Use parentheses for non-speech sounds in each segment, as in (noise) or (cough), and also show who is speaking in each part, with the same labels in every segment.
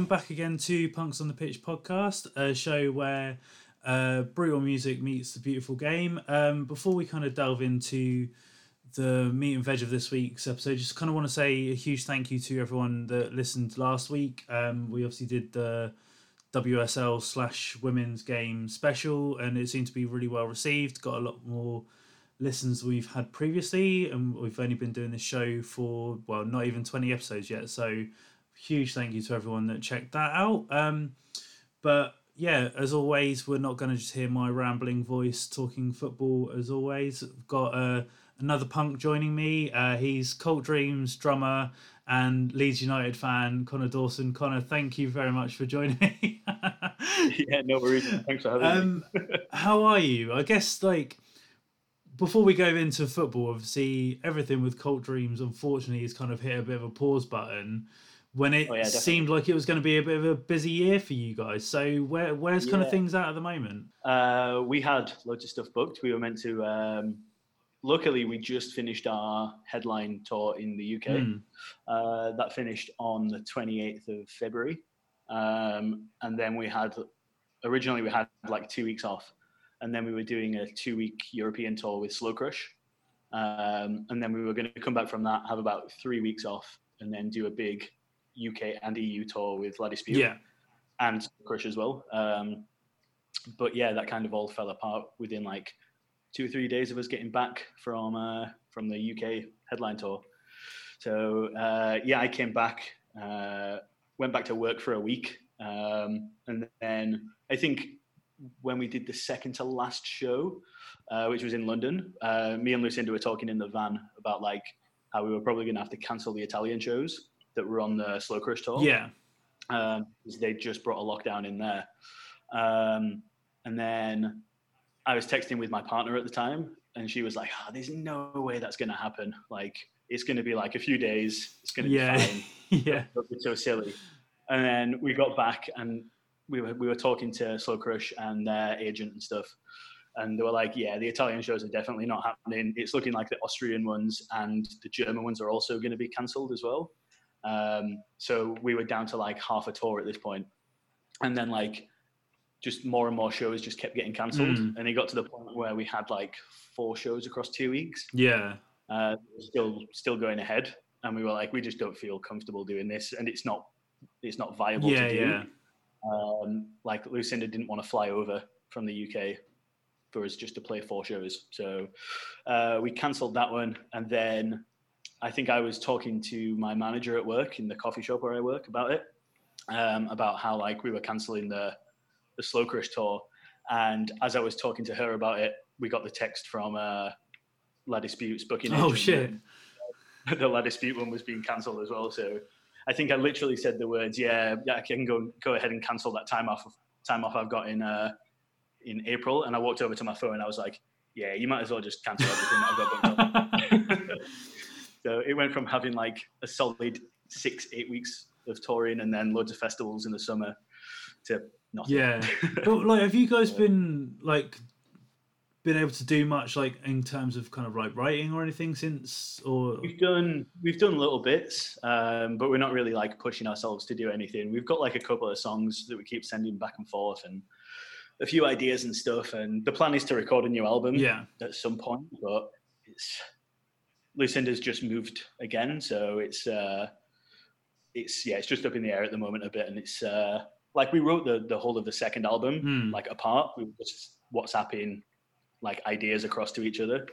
Speaker 1: welcome back again to Punks on the Pitch podcast, a show where uh, brutal music meets the beautiful game. Um, before we kind of delve into the meat and veg of this week's episode, just kind of want to say a huge thank you to everyone that listened last week. Um, we obviously did the WSL slash women's game special, and it seemed to be really well received. Got a lot more listens we've had previously, and we've only been doing this show for well, not even twenty episodes yet. So, huge thank you to everyone that checked that out. Um, but yeah, as always, we're not going to just hear my rambling voice talking football. As always, I've got uh, another punk joining me. Uh, he's Cult Dreams drummer and Leeds United fan, Connor Dawson. Connor, thank you very much for joining me. (laughs)
Speaker 2: yeah, no worries. Thanks for having
Speaker 1: um,
Speaker 2: me. (laughs)
Speaker 1: how are you? I guess like before we go into football, obviously everything with Cult Dreams, unfortunately, has kind of hit a bit of a pause button when it
Speaker 2: Oh, yeah,
Speaker 1: seemed like it was going to be a bit of a busy year for you guys. So where where's kind of things at at the moment?
Speaker 2: Uh, we had loads of stuff booked. We were meant to. Um, luckily, we just finished our headline tour in the UK.
Speaker 1: Hmm.
Speaker 2: Uh, that finished on the 28th of February, um, and then we had. Originally, we had like two weeks off, and then we were doing a two-week European tour with Slow Crush, um, and then we were going to come back from that, have about three weeks off, and then do a big UK and EU tour with La Dispute.
Speaker 1: Yeah.
Speaker 2: and Crush as well. Um, but yeah, that kind of all fell apart within like two or three days of us getting back from uh, from the UK headline tour. So uh, yeah, I came back, uh, went back to work for a week, um, and then I think when we did the second to last show, uh, which was in London, uh, me and Lucinda were talking in the van about like how we were probably going to have to cancel the Italian shows that were on the Slow Crush tour
Speaker 1: Yeah.
Speaker 2: um, they just brought a lockdown in there. Um, and then I was texting with my partner at the time, and she was like, oh, "There's no way that's going to happen. Like, it's going to be like a few days. It's going to
Speaker 1: Yeah.
Speaker 2: be fine. (laughs)
Speaker 1: yeah.
Speaker 2: It's so silly." And then we got back, and we were we were talking to Slow Crush and their agent and stuff. And they were like, "Yeah, the Italian shows are definitely not happening. It's looking like the Austrian ones and the German ones are also going to be cancelled as well." Um, so we were down to like half a tour at this point, and then like just more and more shows just kept getting cancelled,
Speaker 1: Mm.
Speaker 2: and it got to the point where we had like four shows across two weeks,
Speaker 1: Yeah.
Speaker 2: uh, still still going ahead, and we were like, we just don't feel comfortable doing this, and it's not it's not viable
Speaker 1: Yeah.
Speaker 2: to do.
Speaker 1: Yeah.
Speaker 2: Um, like Lucinda didn't want to fly over from the UK for us just to play four shows, so uh, we cancelled that one, and then I think I was talking to my manager at work in the coffee shop where I work about it, um, about how like we were cancelling the the Slow Crush tour, and as I was talking to her about it, we got the text from uh, La Dispute's booking
Speaker 1: Oh shit. (laughs)
Speaker 2: the La Dispute one was being cancelled as well. So I think I literally said the words, "Yeah, yeah, I can go go ahead and cancel that time off time off I've got in uh, in April." And I walked over to my phone and I was like, "Yeah, you might as well just cancel everything that I've got booked on." (laughs) (laughs) so it went from having like a solid six eight weeks of touring and then loads of festivals in the summer to nothing.
Speaker 1: Yeah. (laughs) but like, have you guys been like been able to do much like in terms of kind of like writing or anything since or
Speaker 2: We've done we've done little bits, um, but we're not really like pushing ourselves to do anything. We've got like a couple of songs that we keep sending back and forth, and a few ideas and stuff. And the plan is to record a new album
Speaker 1: yeah
Speaker 2: at some point, but it's Lucinda's just moved again, so it's uh, it's yeah, it's just up in the air at the moment a bit, and it's uh, like we wrote the the whole of the second album
Speaker 1: Hmm.
Speaker 2: like apart. We were just WhatsApping like ideas across to each other.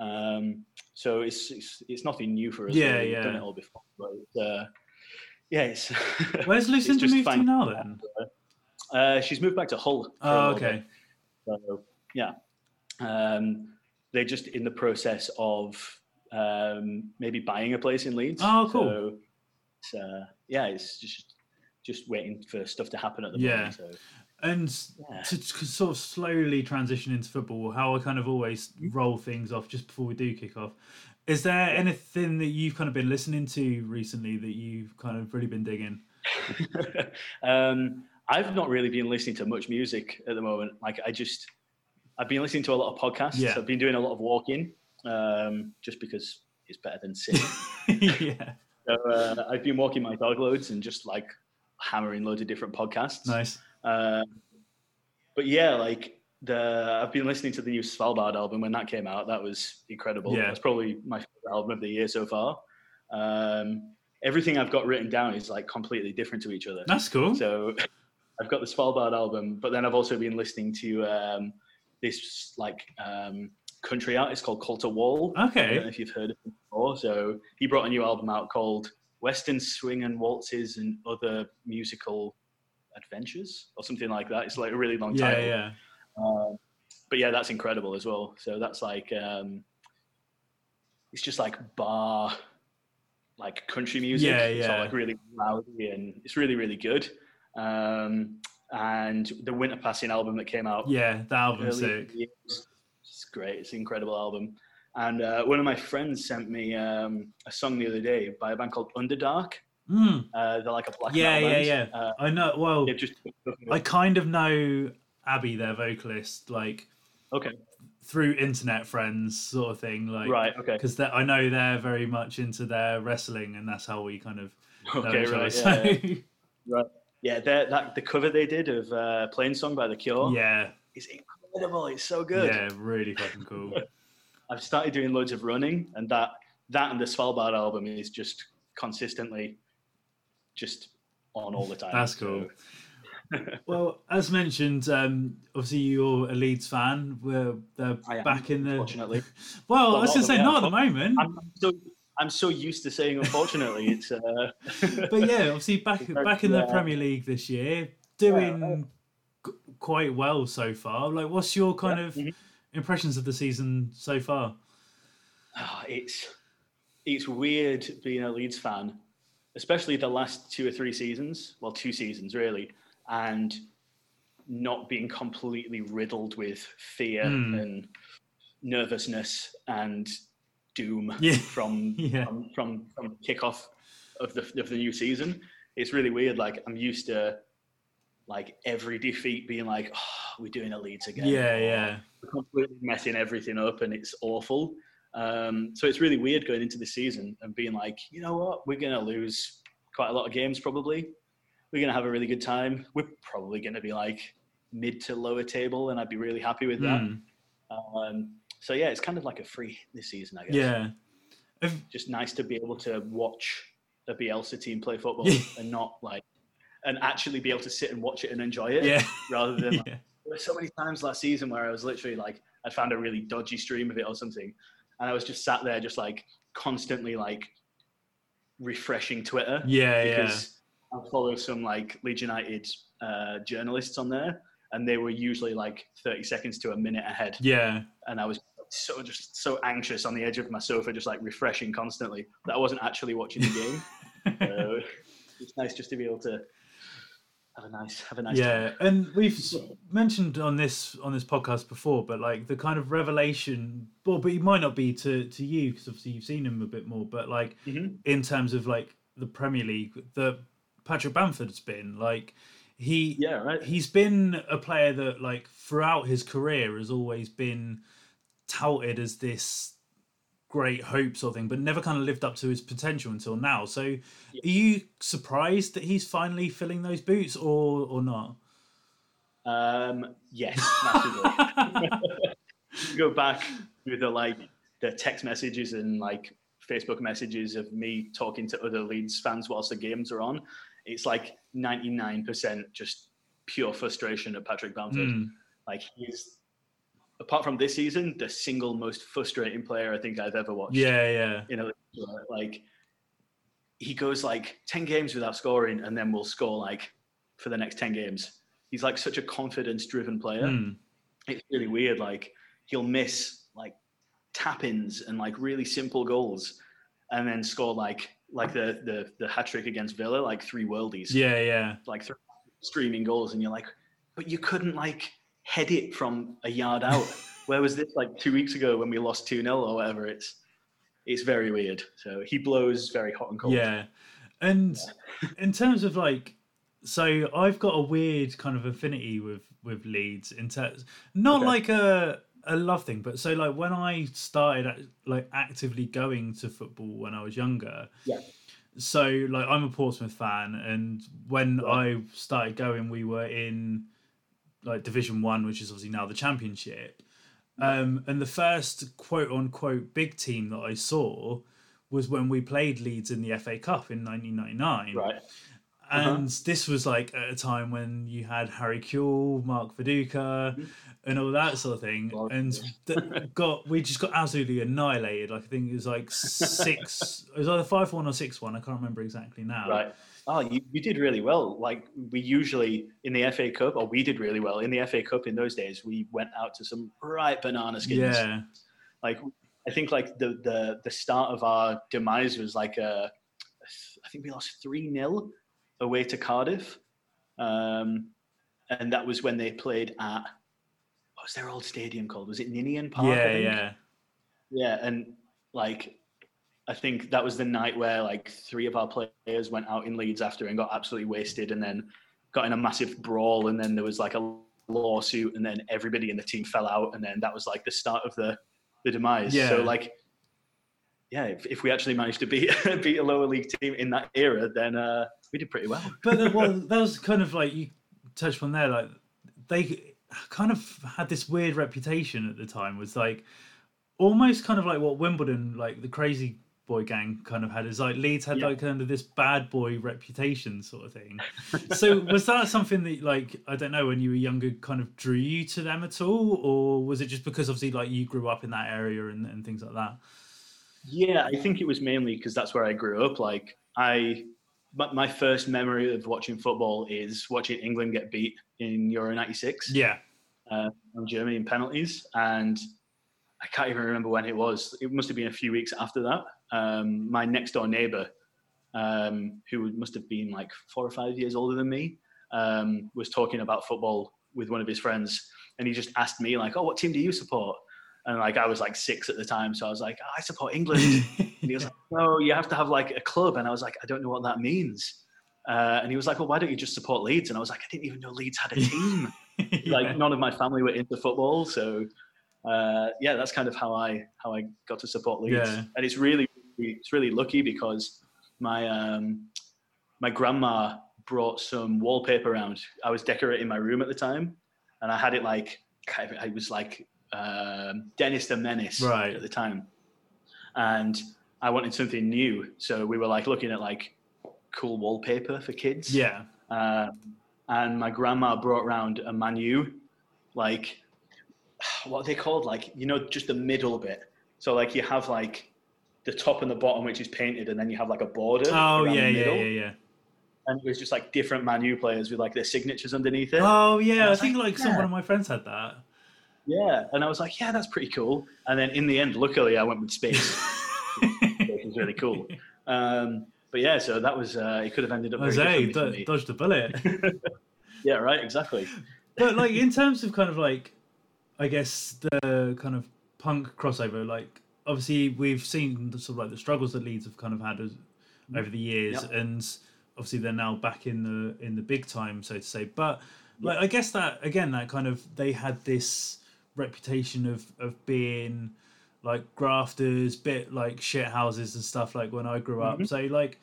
Speaker 2: Um, so it's, it's it's nothing new for us.
Speaker 1: Yeah.
Speaker 2: We've done it all before, but it's, uh, yeah, it's. (laughs)
Speaker 1: where's Lucinda
Speaker 2: just
Speaker 1: moved to now then
Speaker 2: Uh, she's moved back to Hull.
Speaker 1: oh okay
Speaker 2: So yeah, um, they're just in the process of um, maybe buying a place in Leeds.
Speaker 1: Oh, cool.
Speaker 2: So it's, uh, yeah, it's just just waiting for stuff to happen at the
Speaker 1: Yeah.
Speaker 2: moment. So
Speaker 1: and
Speaker 2: yeah.
Speaker 1: to, to sort of slowly transition into football how i kind of always roll things off just before we do kick off is there anything that you've kind of been listening to recently that you've kind of really been digging (laughs)
Speaker 2: um, I've not really been listening to much music at the moment. Like I just, I've been listening to a lot of podcasts.
Speaker 1: Yeah.
Speaker 2: I've been doing a lot of walking, um, just because it's better than sitting. (laughs)
Speaker 1: yeah,
Speaker 2: so uh, I've been walking my dog loads and just like hammering loads of different podcasts.
Speaker 1: nice.
Speaker 2: Um, but yeah, like the I've been listening to the new Svalbard album when that came out. That was incredible.
Speaker 1: Yeah.
Speaker 2: That's probably my favorite album of the year so far. Um, everything I've got written down is like completely different to each other.
Speaker 1: That's cool.
Speaker 2: So (laughs) I've got the Svalbard album, but then I've also been listening to um, this like um, country artist called Colter Wall. I don't
Speaker 1: Okay.
Speaker 2: know if you've heard of him before. So he brought a new album out called Western Swing and Waltzes and Other Musical Adventures or something like that. It's like a really long
Speaker 1: Yeah,
Speaker 2: title.
Speaker 1: yeah.
Speaker 2: Um, but yeah, that's incredible as well. So that's like um, it's just like bar, like country music.
Speaker 1: Yeah,
Speaker 2: It's all
Speaker 1: yeah.
Speaker 2: like really rowdy and it's really really good. Um, and the Winter Passing album that came out
Speaker 1: Yeah, the album's sick.
Speaker 2: the year was- It's great. It's an incredible album. And uh, one of my friends sent me um, a song the other day by a band called Underdark.
Speaker 1: Mm.
Speaker 2: Uh, they're like a black
Speaker 1: Yeah,
Speaker 2: metal
Speaker 1: yeah,
Speaker 2: band.
Speaker 1: yeah.
Speaker 2: Uh,
Speaker 1: I know. Well,
Speaker 2: just
Speaker 1: I kind of know Abby, their vocalist, like
Speaker 2: okay,
Speaker 1: through internet friends, sort of thing. Like,
Speaker 2: right, okay,
Speaker 1: Because I know they're very much into their wrestling, and that's how we kind of (laughs) know
Speaker 2: okay,
Speaker 1: each other.
Speaker 2: right,
Speaker 1: So,
Speaker 2: yeah, yeah. (laughs) yeah. they're- That the cover they did of uh, "Plainsong" by The Cure
Speaker 1: yeah,
Speaker 2: is incredible. It's so good.
Speaker 1: yeah, really fucking cool. (laughs)
Speaker 2: I've started doing loads of running, and that that and the Svalbard album is just consistently just on all the time.
Speaker 1: That's cool. (laughs) Well, as mentioned, um, obviously you're a Leeds fan. We're they're
Speaker 2: I am,
Speaker 1: back in the.
Speaker 2: unfortunately. (laughs)
Speaker 1: Well, I
Speaker 2: Well,
Speaker 1: was going to say
Speaker 2: the-
Speaker 1: not at the moment,
Speaker 2: I'm so I'm so used to saying unfortunately. It's uh,
Speaker 1: but yeah, obviously back back
Speaker 2: to,
Speaker 1: in the
Speaker 2: uh,
Speaker 1: Premier League this year, doing
Speaker 2: Yeah,
Speaker 1: g- quite well so far. Like, what's your kind
Speaker 2: Yeah,
Speaker 1: of
Speaker 2: mhm.
Speaker 1: impressions of the season so far?
Speaker 2: Ah, it's it's weird being a Leeds fan, especially the last two or three seasons. Well, two seasons really, and not being completely riddled with fear
Speaker 1: Hmm.
Speaker 2: and nervousness and doom (laughs)
Speaker 1: Yeah.
Speaker 2: from,
Speaker 1: Yeah.
Speaker 2: from from from kickoff of the of the new season. It's really weird. Like I'm used to like every defeat being like, oh, we're doing a Leeds again.
Speaker 1: Yeah, yeah,
Speaker 2: we're completely messing everything up and it's awful. Um, so it's really weird going into the season and being like, you know what, we're going to lose quite a lot of games probably. We're going to have a really good time. We're probably going to be like mid to lower table, and I'd be really happy with that.
Speaker 1: Mm,
Speaker 2: Um, so yeah, it's kind of like a free this season, I guess.
Speaker 1: yeah.
Speaker 2: Just nice to be able to watch a Bielsa team play football (laughs) and not like, and actually be able to sit and watch it and enjoy it
Speaker 1: yeah, (laughs)
Speaker 2: rather than like,
Speaker 1: yeah,
Speaker 2: there were so many times last season where I was literally like, I found a really dodgy stream of it or something, and I was just sat there, just like constantly like refreshing Twitter
Speaker 1: yeah, yeah.
Speaker 2: because I follow some like Leeds United uh, journalists on there, and they were usually like 30 seconds to a minute ahead,
Speaker 1: Yeah,
Speaker 2: and I was so just so anxious on the edge of my sofa, just like refreshing constantly that I wasn't actually watching the game. (laughs) so it's nice just to be able to have a nice have a nice time.
Speaker 1: yeah and we've s- mentioned on this on this podcast before but like the kind of revelation well but it might not be to to you because obviously you've seen him a bit more but like
Speaker 2: Mhm.
Speaker 1: in terms of like the premier league that patrick bamford's been like he
Speaker 2: Yeah, right.
Speaker 1: he's been a player that like throughout his career has always been touted as this great hope sort of thing but never kind of lived up to his potential until now so are you surprised that he's finally filling those boots or or not
Speaker 2: Um, yes, massively. (laughs) Go back through the like the text messages and like Facebook messages of me talking to other Leeds fans whilst the games are on. It's like ninety nine percent just pure frustration at Patrick Bamford.
Speaker 1: Mm.
Speaker 2: Like he's apart from this season, the single most frustrating player I think I've ever watched.
Speaker 1: yeah yeah
Speaker 2: you know, like he goes like 10 games without scoring and then will score like for the next 10 games. He's like such a confidence driven player.
Speaker 1: Mm.
Speaker 2: It's really weird. Like he'll miss like tap ins and like really simple goals and then score like like the the, the hat trick against Villa, like three worldies,
Speaker 1: yeah yeah
Speaker 2: like three streaming goals. And you're like, but you couldn't like head it from a yard out. (laughs) Where was this like two weeks ago when we lost 2 0 or whatever? It's it's very weird. So he blows very hot and cold.
Speaker 1: Yeah. And in terms of like so I've got a weird kind of affinity with with Leeds in terms, not
Speaker 2: Okay.
Speaker 1: like a a love thing, but so like when I started like actively going to football when I was younger.
Speaker 2: Yeah.
Speaker 1: So like I'm a Portsmouth fan, and when. I started going, we were in like Division One, which is obviously now the Championship. Um, and the first quote unquote big team that I saw was when we played Leeds in the FA Cup in 1999
Speaker 2: Right.
Speaker 1: and this was like at a time when you had Harry Kewell, Mark Viduka, and all that sort of thing,
Speaker 2: Well,
Speaker 1: and th- got we just got absolutely annihilated. Like I think it was like six, it was either five one or six one. I can't remember exactly now.
Speaker 2: Right. Oh, you, you did really well. Like we usually in the FA Cup, or we did really well in the FA Cup in those days. We went out to some right banana skins.
Speaker 1: Yeah,
Speaker 2: Like I think like the the the start of our demise was like a, I think we lost three 0 away to Cardiff, um, and that was when they played at what was their old stadium called? Was it Ninian Park?
Speaker 1: Yeah, yeah.
Speaker 2: Yeah, and like I think that was the night where like three of our players went out in Leeds after and got absolutely wasted, and then got in a massive brawl, and then there was like a lawsuit, and then everybody in the team fell out, and then that was like the start of the the demise.
Speaker 1: Yeah.
Speaker 2: So like, yeah, if, if we actually managed to beat (laughs) beat a lower league team in that era, then uh, we did pretty well.
Speaker 1: But the, well, (laughs) that was kind of like you touched on there. Like they kind of had this weird reputation at the time. Was like almost kind of like what Wimbledon, like the crazy boy gang, kind of had. Is like Leeds had
Speaker 2: Yeah.
Speaker 1: like kind of this bad boy reputation sort of thing. so was that something that like I don't know when you were younger kind of drew you to them at all, or was it just because obviously like you grew up in that area and, and things like that?
Speaker 2: Yeah, I think it was mainly because that's where I grew up. Like I, my, my first memory of watching football is watching England get beat in Euro '96
Speaker 1: Yeah,
Speaker 2: uh, on Germany in penalties, and I can't even remember when it was. It must have been a few weeks after that. Um, my next door neighbour, um, who must have been like four or five years older than me, um, was talking about football with one of his friends, and he just asked me like, "Oh, what team do you support?" And like I was like six at the time, so I was like, "I support England." (laughs) And he was like, "No, you have to have like a club." And I was like, "I don't know what that means." Uh, and he was like, "Well, why don't you just support Leeds?" And I was like, "I didn't even know Leeds had a team." (laughs) Like none of my family were into football, so uh, yeah, that's kind of how I how I got to support Leeds.
Speaker 1: Yeah.
Speaker 2: And it's really it's really lucky because my um, my grandma brought some wallpaper around. I was decorating my room at the time, and I had it like I was like um, Dennis the Menace
Speaker 1: Right.
Speaker 2: at the time, and I wanted something new. So we were like looking at like cool wallpaper for kids.
Speaker 1: yeah,
Speaker 2: Um, and my grandma brought round a manu, like (sighs) what are they called? Like you know, just the middle bit. So like you have like the top and the bottom, which is painted, and then you have like a border.
Speaker 1: Oh yeah, yeah, yeah, yeah.
Speaker 2: And it was just like different manu players with like their signatures underneath it.
Speaker 1: Oh yeah,
Speaker 2: I
Speaker 1: I think
Speaker 2: like,
Speaker 1: like some one of my friends had that.
Speaker 2: Yeah, and I was like, yeah, that's pretty cool. And then in the end, luckily, I went with space, (laughs) which was really cool. Um, but yeah, so that was uh, it. Could have ended up
Speaker 1: Jose do- dodged a bullet. (laughs) (laughs)
Speaker 2: Yeah, right, exactly.
Speaker 1: but like in terms of kind of like, I guess the kind of punk crossover. Like obviously we've seen the, sort of like the struggles that Leeds have kind of had as, over the years,
Speaker 2: Yep.
Speaker 1: and obviously they're now back in the in the big time, so to say. But like I guess that again, that kind of they had this reputation of of being like grafters, bit like shit houses and stuff. Like when I grew up,
Speaker 2: Mhm.
Speaker 1: so like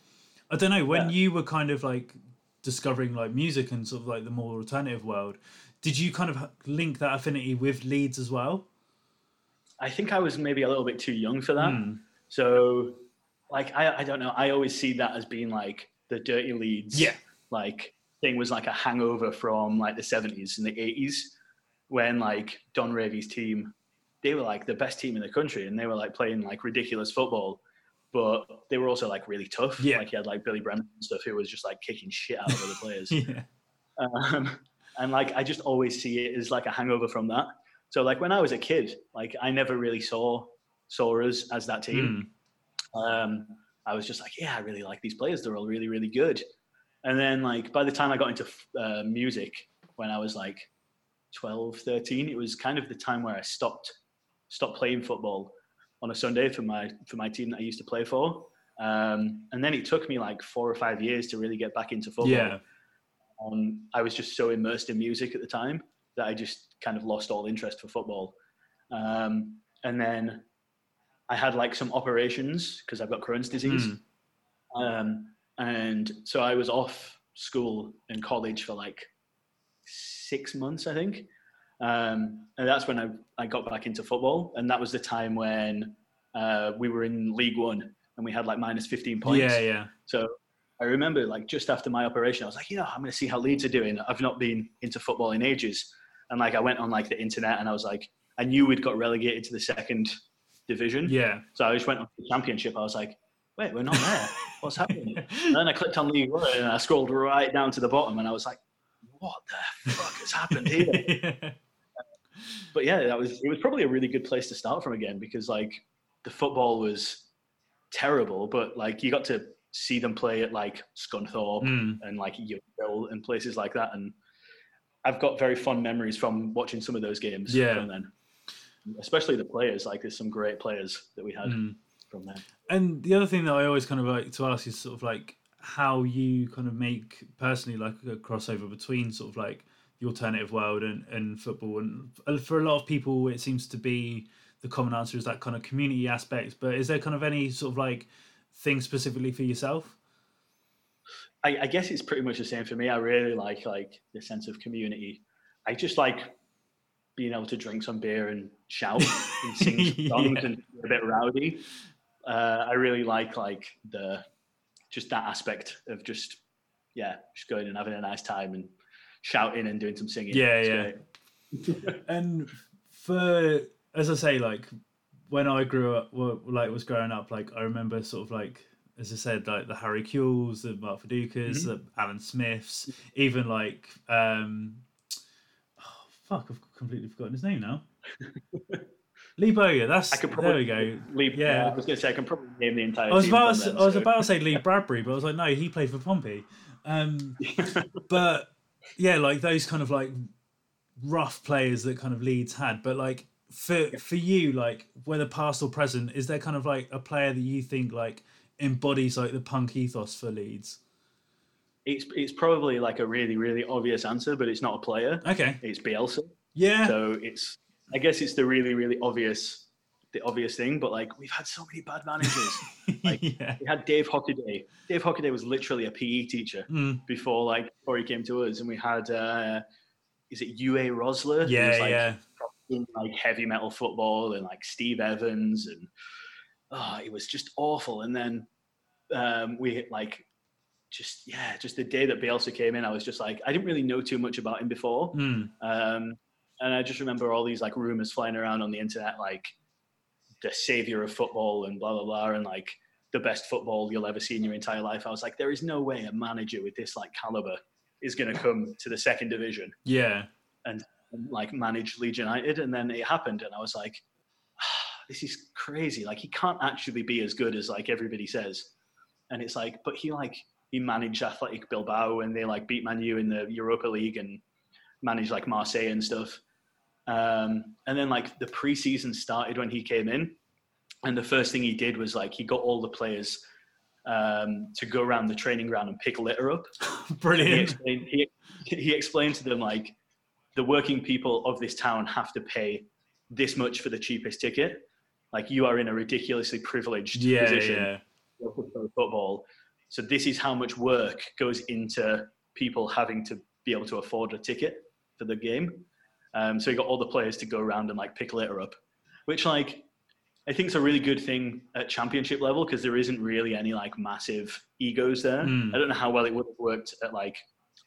Speaker 1: I don't know when
Speaker 2: Yeah.
Speaker 1: you were kind of like discovering like music and sort of like the more alternative world. Did you kind of link that affinity with Leeds as well?
Speaker 2: I think I was maybe a little bit too young for that.
Speaker 1: Hmm.
Speaker 2: So, like, I, I don't know. I always see that as being like the dirty Leeds.
Speaker 1: Yeah.
Speaker 2: Like, thing was like a hangover from like the 70s and the 80s when like Don Revie's team, they were like the best team in the country and they were like playing like ridiculous football. But they were also like really tough.
Speaker 1: Yeah.
Speaker 2: Like, you had like Billy Bremner and stuff who was just like kicking shit out of other players. (laughs)
Speaker 1: Yeah.
Speaker 2: Um, and like I just always see it as like a hangover from that. So like when I was a kid, like I never really saw saw us as that team. Um, I was just like, yeah, I really like these players. They're all really really good. And then like by the time I got into uh, music, when I was like 12, 13, it was kind of the time where I stopped stopped playing football on a Sunday for my for my team that I used to play for. Um, and then it took me like four or five years to really get back into football
Speaker 1: Yeah.
Speaker 2: um, I was just so immersed in music at the time that I just kind of lost all interest for football. Um, and then I had like some operations because I've got Crohn's disease.
Speaker 1: Mm.
Speaker 2: Um, and so I was off school and college for like six months, I think. Um, and that's when I, I got back into football. And that was the time when uh, we were in League One and we had like minus 15 points.
Speaker 1: Yeah, yeah.
Speaker 2: So I remember like just after my operation, I was like, you know, I'm going to see how Leeds are doing. I've not been into football in ages. And like I went on like the internet and I was like, I knew we'd got relegated to the second division.
Speaker 1: Yeah.
Speaker 2: So I just went on the championship. I was like, wait, we're not there. (laughs) What's happening? and then I clicked on League One and I scrolled right down to the bottom and I was like, what the fuck has happened here? (laughs) but yeah, that was it was probably a really good place to start from again because like the football was terrible, but like you got to see them play at like Scunthorpe
Speaker 1: Mm.
Speaker 2: and like Yeovil and places like that, and I've got very fond memories from watching some of those games.
Speaker 1: Yeah.
Speaker 2: from then, especially the players. Like there's some great players that we had
Speaker 1: Mm.
Speaker 2: from then.
Speaker 1: And the other thing that I always kind of like to ask is sort of like how you kind of make personally like a crossover between sort of like the alternative world and, and football. And for a lot of people, it seems to be the common answer is that kind of community aspect. But is there kind of any sort of like thing specifically for yourself?
Speaker 2: I, I guess it's pretty much the same for me. I really like like the sense of community. I just like being able to drink some beer and shout and sing (laughs) songs
Speaker 1: Yeah.
Speaker 2: and be a bit rowdy. Uh, I really like like the just that aspect of just yeah, just going and having a nice time and shouting and doing some singing.
Speaker 1: Yeah,
Speaker 2: It's
Speaker 1: yeah. (laughs) and for as I say, like when I grew up, well, like was growing up, like I remember sort of like as I said, like the Harry Kewells, the Mark Vidukas, the Alan Smiths, even like um, oh, fuck, I've completely forgotten his name now. (laughs) Lee Bowyer. That's
Speaker 2: I could
Speaker 1: there
Speaker 2: probably
Speaker 1: we go.
Speaker 2: Leave,
Speaker 1: Yeah.
Speaker 2: I was going to say I can probably name the entire.
Speaker 1: I was
Speaker 2: team
Speaker 1: about to,
Speaker 2: then,
Speaker 1: I was
Speaker 2: so-
Speaker 1: about to say Lee (laughs) Bradbury, but I was like, no, he played for Pompey. Um, (laughs) but yeah, like those kind of like rough players that kind of Leeds had. But like for for you, like whether past or present, is there kind of like a player that you think like embodies like the punk ethos for Leeds?
Speaker 2: It's it's probably like a really really obvious answer, but it's not a player.
Speaker 1: Okay,
Speaker 2: It's Bielsa.
Speaker 1: yeah,
Speaker 2: So it's I guess it's the really really obvious the obvious thing, but like we've had so many bad managers. (laughs) like-
Speaker 1: yeah,
Speaker 2: we had Dave Hockaday. Dave Hockaday was literally a PE teacher
Speaker 1: Mm,
Speaker 2: before like before he came to us, and we had uh, is it Uwe Rosler?
Speaker 1: yeah,
Speaker 2: like,
Speaker 1: yeah,
Speaker 2: like heavy metal football and like Steve Evans and oh, it was just awful. And then um, we hit like just yeah, just the day that Bielsa came in, I was just like I didn't really know too much about him before,
Speaker 1: Mm,
Speaker 2: um, and I just remember all these like rumors flying around on the internet, like the savior of football and blah blah blah, and like the best football you'll ever see in your entire life. I was like, there is no way a manager with this like caliber is going to come to the second division
Speaker 1: yeah,
Speaker 2: and like manage Leeds United, and then it happened, and I was like, this is crazy. Like he can't actually be as good as like everybody says, and it's like, but he like he managed Athletic Bilbao and they like beat Man U in the Europa League and managed like Marseille and stuff. Um, and then like the preseason started when he came in, and the first thing he did was like he got all the players um, to go around the training ground and pick litter up (laughs) he
Speaker 1: brilliant.
Speaker 2: explained, he, he explained to them like the working people of this town have to pay this much for the cheapest ticket like you are in a ridiculously privileged
Speaker 1: Yeah,
Speaker 2: position
Speaker 1: yeah,
Speaker 2: football so this is how much work goes into people having to be able to afford a ticket for the game um, so you got all the players to go around and like pick litter up which like I think is a really good thing at championship level because there isn't really any like massive egos there.
Speaker 1: Mm.
Speaker 2: I don't know how well it would have worked at like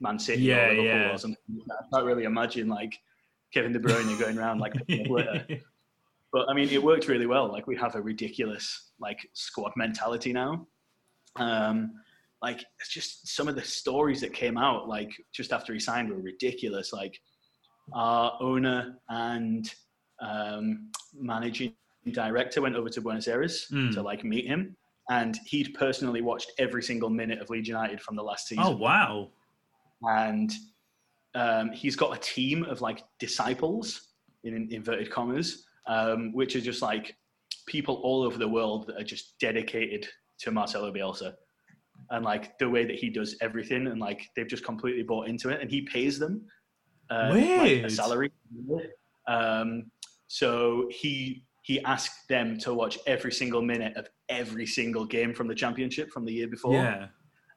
Speaker 2: Man City
Speaker 1: Yeah,
Speaker 2: or Liverpool
Speaker 1: yeah.
Speaker 2: or something. I can't really imagine like Kevin De Bruyne going around like picking litter. (laughs) But I mean, it worked really well. Like we have a ridiculous like squad mentality now. Um, like it's just some of the stories that came out like just after he signed were ridiculous. Like our owner and um, managing director went over to Buenos Aires
Speaker 1: Mm.
Speaker 2: to like meet him, and he'd personally watched every single minute of Leeds United from the last season
Speaker 1: oh wow,
Speaker 2: and um, he's got a team of like disciples in, in inverted commas, um, which is just like people all over the world that are just dedicated to Marcelo Bielsa. and like the way that he does everything, and like they've just completely bought into it, and he pays them uh, like, a salary. Um, so he he asked them to watch every single minute of every single game from the championship from the year before,
Speaker 1: Yeah,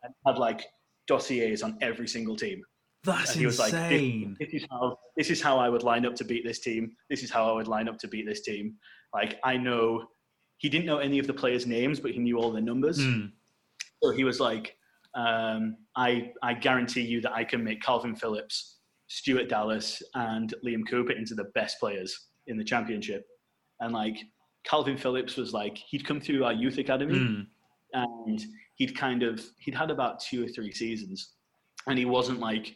Speaker 2: and had like dossiers on every single team.
Speaker 1: That's
Speaker 2: And he was like, this,
Speaker 1: insane.
Speaker 2: this is how this is how I would line up to beat this team. This is how I would line up to beat this team. Like I know he didn't know any of the players' names, but he knew all the numbers.
Speaker 1: Mm.
Speaker 2: So he was like, um, I I guarantee you that I can make Kalvin Phillips, Stuart Dallas, and Liam Cooper into the best players in the championship. And like Kalvin Phillips was like, he'd come through our youth academy
Speaker 1: Mm.
Speaker 2: and he'd kind of he'd had about two or three seasons and he wasn't like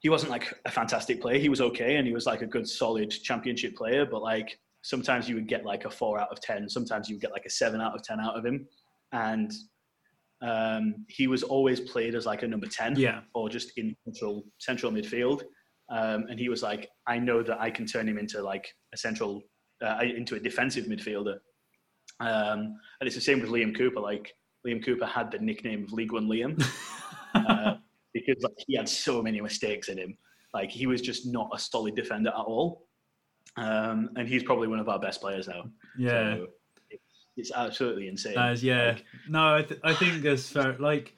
Speaker 2: he wasn't like a fantastic player. He was okay and he was like a good solid championship player but like sometimes you would get like a four out of ten. Sometimes you would get like a seven out of ten out of him. And um, he was always played as like a number 10
Speaker 1: Yeah,
Speaker 2: or just in central central midfield. Um, and he was like i know that i can turn him into like a central uh, into a defensive midfielder. Um, and it's the same with liam cooper. Like liam cooper had the nickname of league one liam. (laughs) Uh, because like he had so many mistakes in him like he was just not a solid defender at all um, and he's probably one of our best players now
Speaker 1: yeah.
Speaker 2: so it's, it's absolutely insane
Speaker 1: That is, yeah.
Speaker 2: Like,
Speaker 1: no, I, th- I think that's fair. Like,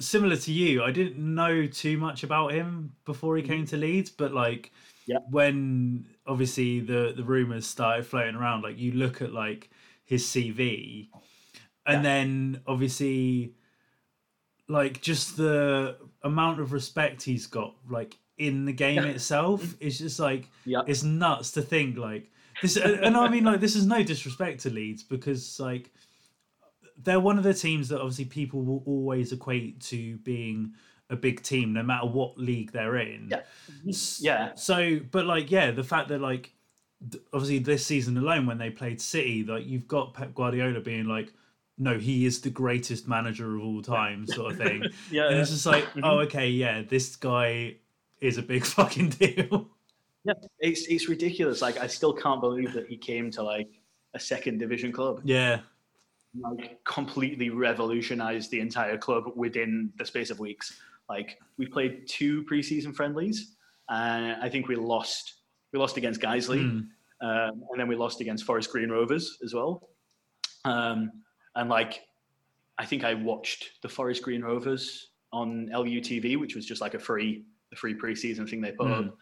Speaker 1: similar to you, I didn't know too much about him before he came to Leeds, but like,
Speaker 2: Yeah.
Speaker 1: when obviously the the rumors started floating around, like you look at like his CV, and
Speaker 2: Yeah.
Speaker 1: then obviously, like just the amount of respect he's got, like in the game itself, is just like
Speaker 2: yeah.
Speaker 1: it's nuts to think like this and and i mean like this is no disrespect to leeds because like they're one of the teams that obviously people will always equate to being a big team no matter what league they're in.
Speaker 2: Yeah. Yeah.
Speaker 1: so but like yeah the fact that like obviously this season alone when they played city like you've got pep guardiola being like no he is the greatest manager of all time sort of thing (laughs)
Speaker 2: yeah
Speaker 1: and it's just like
Speaker 2: Mhm.
Speaker 1: oh okay yeah this guy is a big (laughs) fucking deal
Speaker 2: Yeah, it's it's ridiculous. Like I still can't believe that he came to like a second division club.
Speaker 1: yeah
Speaker 2: Like completely revolutionized the entire club within the space of weeks. Like we played two preseason friendlies, and I think we lost. We lost against Guiseley,
Speaker 1: Mm.
Speaker 2: um, and then we lost against Forest Green Rovers as well. Um, and like, I think I watched the Forest Green Rovers on LUTV, which was just like a free, a free preseason thing they put
Speaker 1: Mm.
Speaker 2: up.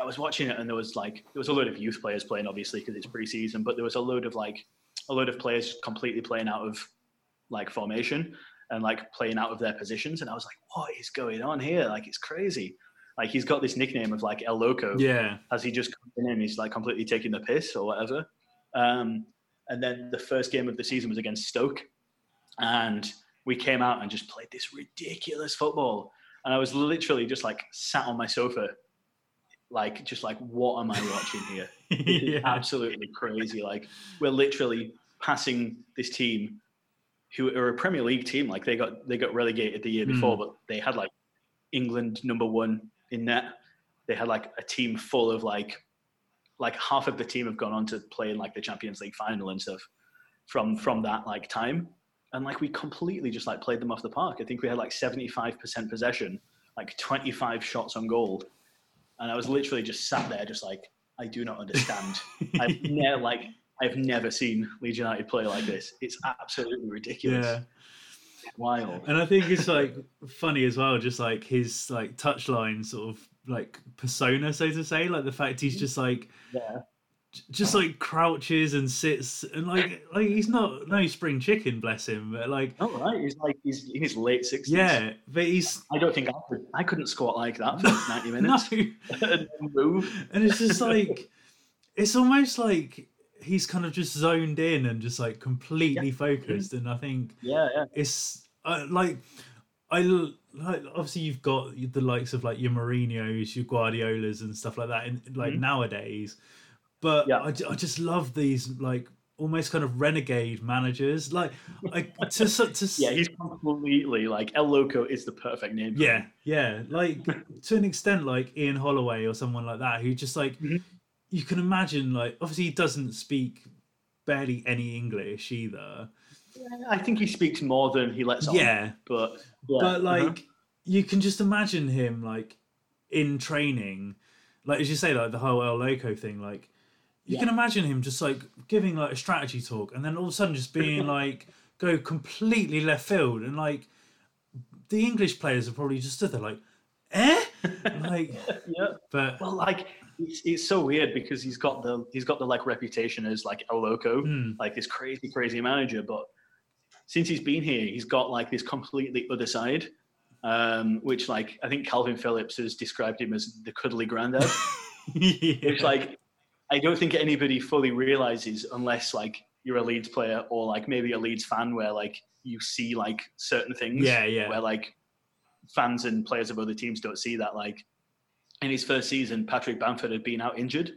Speaker 2: I was watching it, and there was like there was a load of youth players playing, obviously because it's preseason, but there was a load of like a load of players completely playing out of like formation and like playing out of their positions, and I was like, what is going on here? Like it's crazy. Like he's got this nickname of like El Loco
Speaker 1: yeah
Speaker 2: has he just come in? He's like completely taking the piss or whatever. Um, and then the first game of the season was against Stoke, and we came out and just played this ridiculous football. And I was literally just like sat on my sofa, like just like, what am I watching here? (laughs)
Speaker 1: Yeah.
Speaker 2: absolutely crazy. Like we're literally passing this team, who are a Premier League team. Like they got they got relegated the year
Speaker 1: Hmm.
Speaker 2: before, but they had like England number one in net. They had like a team full of like like half of the team have gone on to play in like the Champions League final and stuff from from that like time. And like we completely just like played them off the park. I think we had like 75% possession, like 25 shots on goal. And I was literally just sat there just like I do not understand. (laughs) I've never like I've never seen Leeds United play like this. It's absolutely ridiculous.
Speaker 1: yeah
Speaker 2: Wild.
Speaker 1: and i think it's like funny as well just like his like touchline sort of like persona so to say like the fact he's just like
Speaker 2: Yeah.
Speaker 1: just like crouches and sits and like like he's not no spring chicken bless him but like
Speaker 2: Oh right. He's like he's in his late sixties.
Speaker 1: yeah but he's
Speaker 2: I don't think I could I couldn't squat like that for ninety (laughs) minutes. (laughs) and move.
Speaker 1: and it's just like it's almost like he's kind of just zoned in and just like completely focused and i think
Speaker 2: Yeah, yeah.
Speaker 1: it's uh, like I like obviously you've got the likes of like your Mourinho's, your Guardiolas, and stuff like that, in like
Speaker 2: Mhm.
Speaker 1: nowadays. But
Speaker 2: Yeah.
Speaker 1: I, I just love these like almost kind of renegade managers, like like to to (laughs)
Speaker 2: Yeah, he's completely like El Loco is the perfect name.
Speaker 1: yeah
Speaker 2: him.
Speaker 1: yeah like to an extent like Ian Holloway or someone like that who just like
Speaker 2: Mhm.
Speaker 1: you can imagine like obviously he doesn't speak barely any English either.
Speaker 2: I think he speaks more than he lets on.
Speaker 1: Yeah,
Speaker 2: but yeah.
Speaker 1: but like
Speaker 2: uh-huh.
Speaker 1: you can just imagine him like in training, like as you say, like the whole El Loco thing. Like you
Speaker 2: Yeah.
Speaker 1: can imagine him just like giving like a strategy talk, and then all of a sudden just being (laughs) like go completely left field, and like the English players are probably just stood there like, eh, (laughs) like,
Speaker 2: yeah.
Speaker 1: but
Speaker 2: Well, like it's, it's so weird because he's got the he's got the like reputation as like El loco,
Speaker 1: Hmm.
Speaker 2: like this crazy crazy manager. But since he's been here, he's got like this completely other side, um, which like I think Kalvin Phillips has described him as the cuddly granddad. (laughs)
Speaker 1: yeah.
Speaker 2: which like I don't think anybody fully realizes unless like you're a Leeds player or like maybe a Leeds fan where like you see like certain things
Speaker 1: Yeah, yeah.
Speaker 2: where like fans and players of other teams don't see that like in his first season Patrick Bamford had been out injured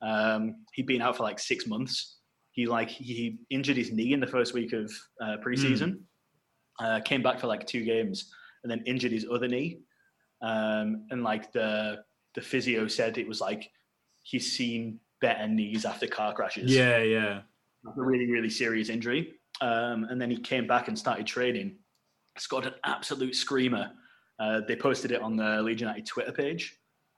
Speaker 2: um, he'd been out for like six months he like he injured his knee in the first week of uh, preseason uh, came back for like two games and then injured his other knee um, and like the the physio said it was like he's seen better knees after car crashes.
Speaker 1: yeah, yeah,
Speaker 2: Like a really really serious injury. Um, and then he came back and started training. Scored an absolute screamer. Uh, they posted it on the Leeds United Twitter page,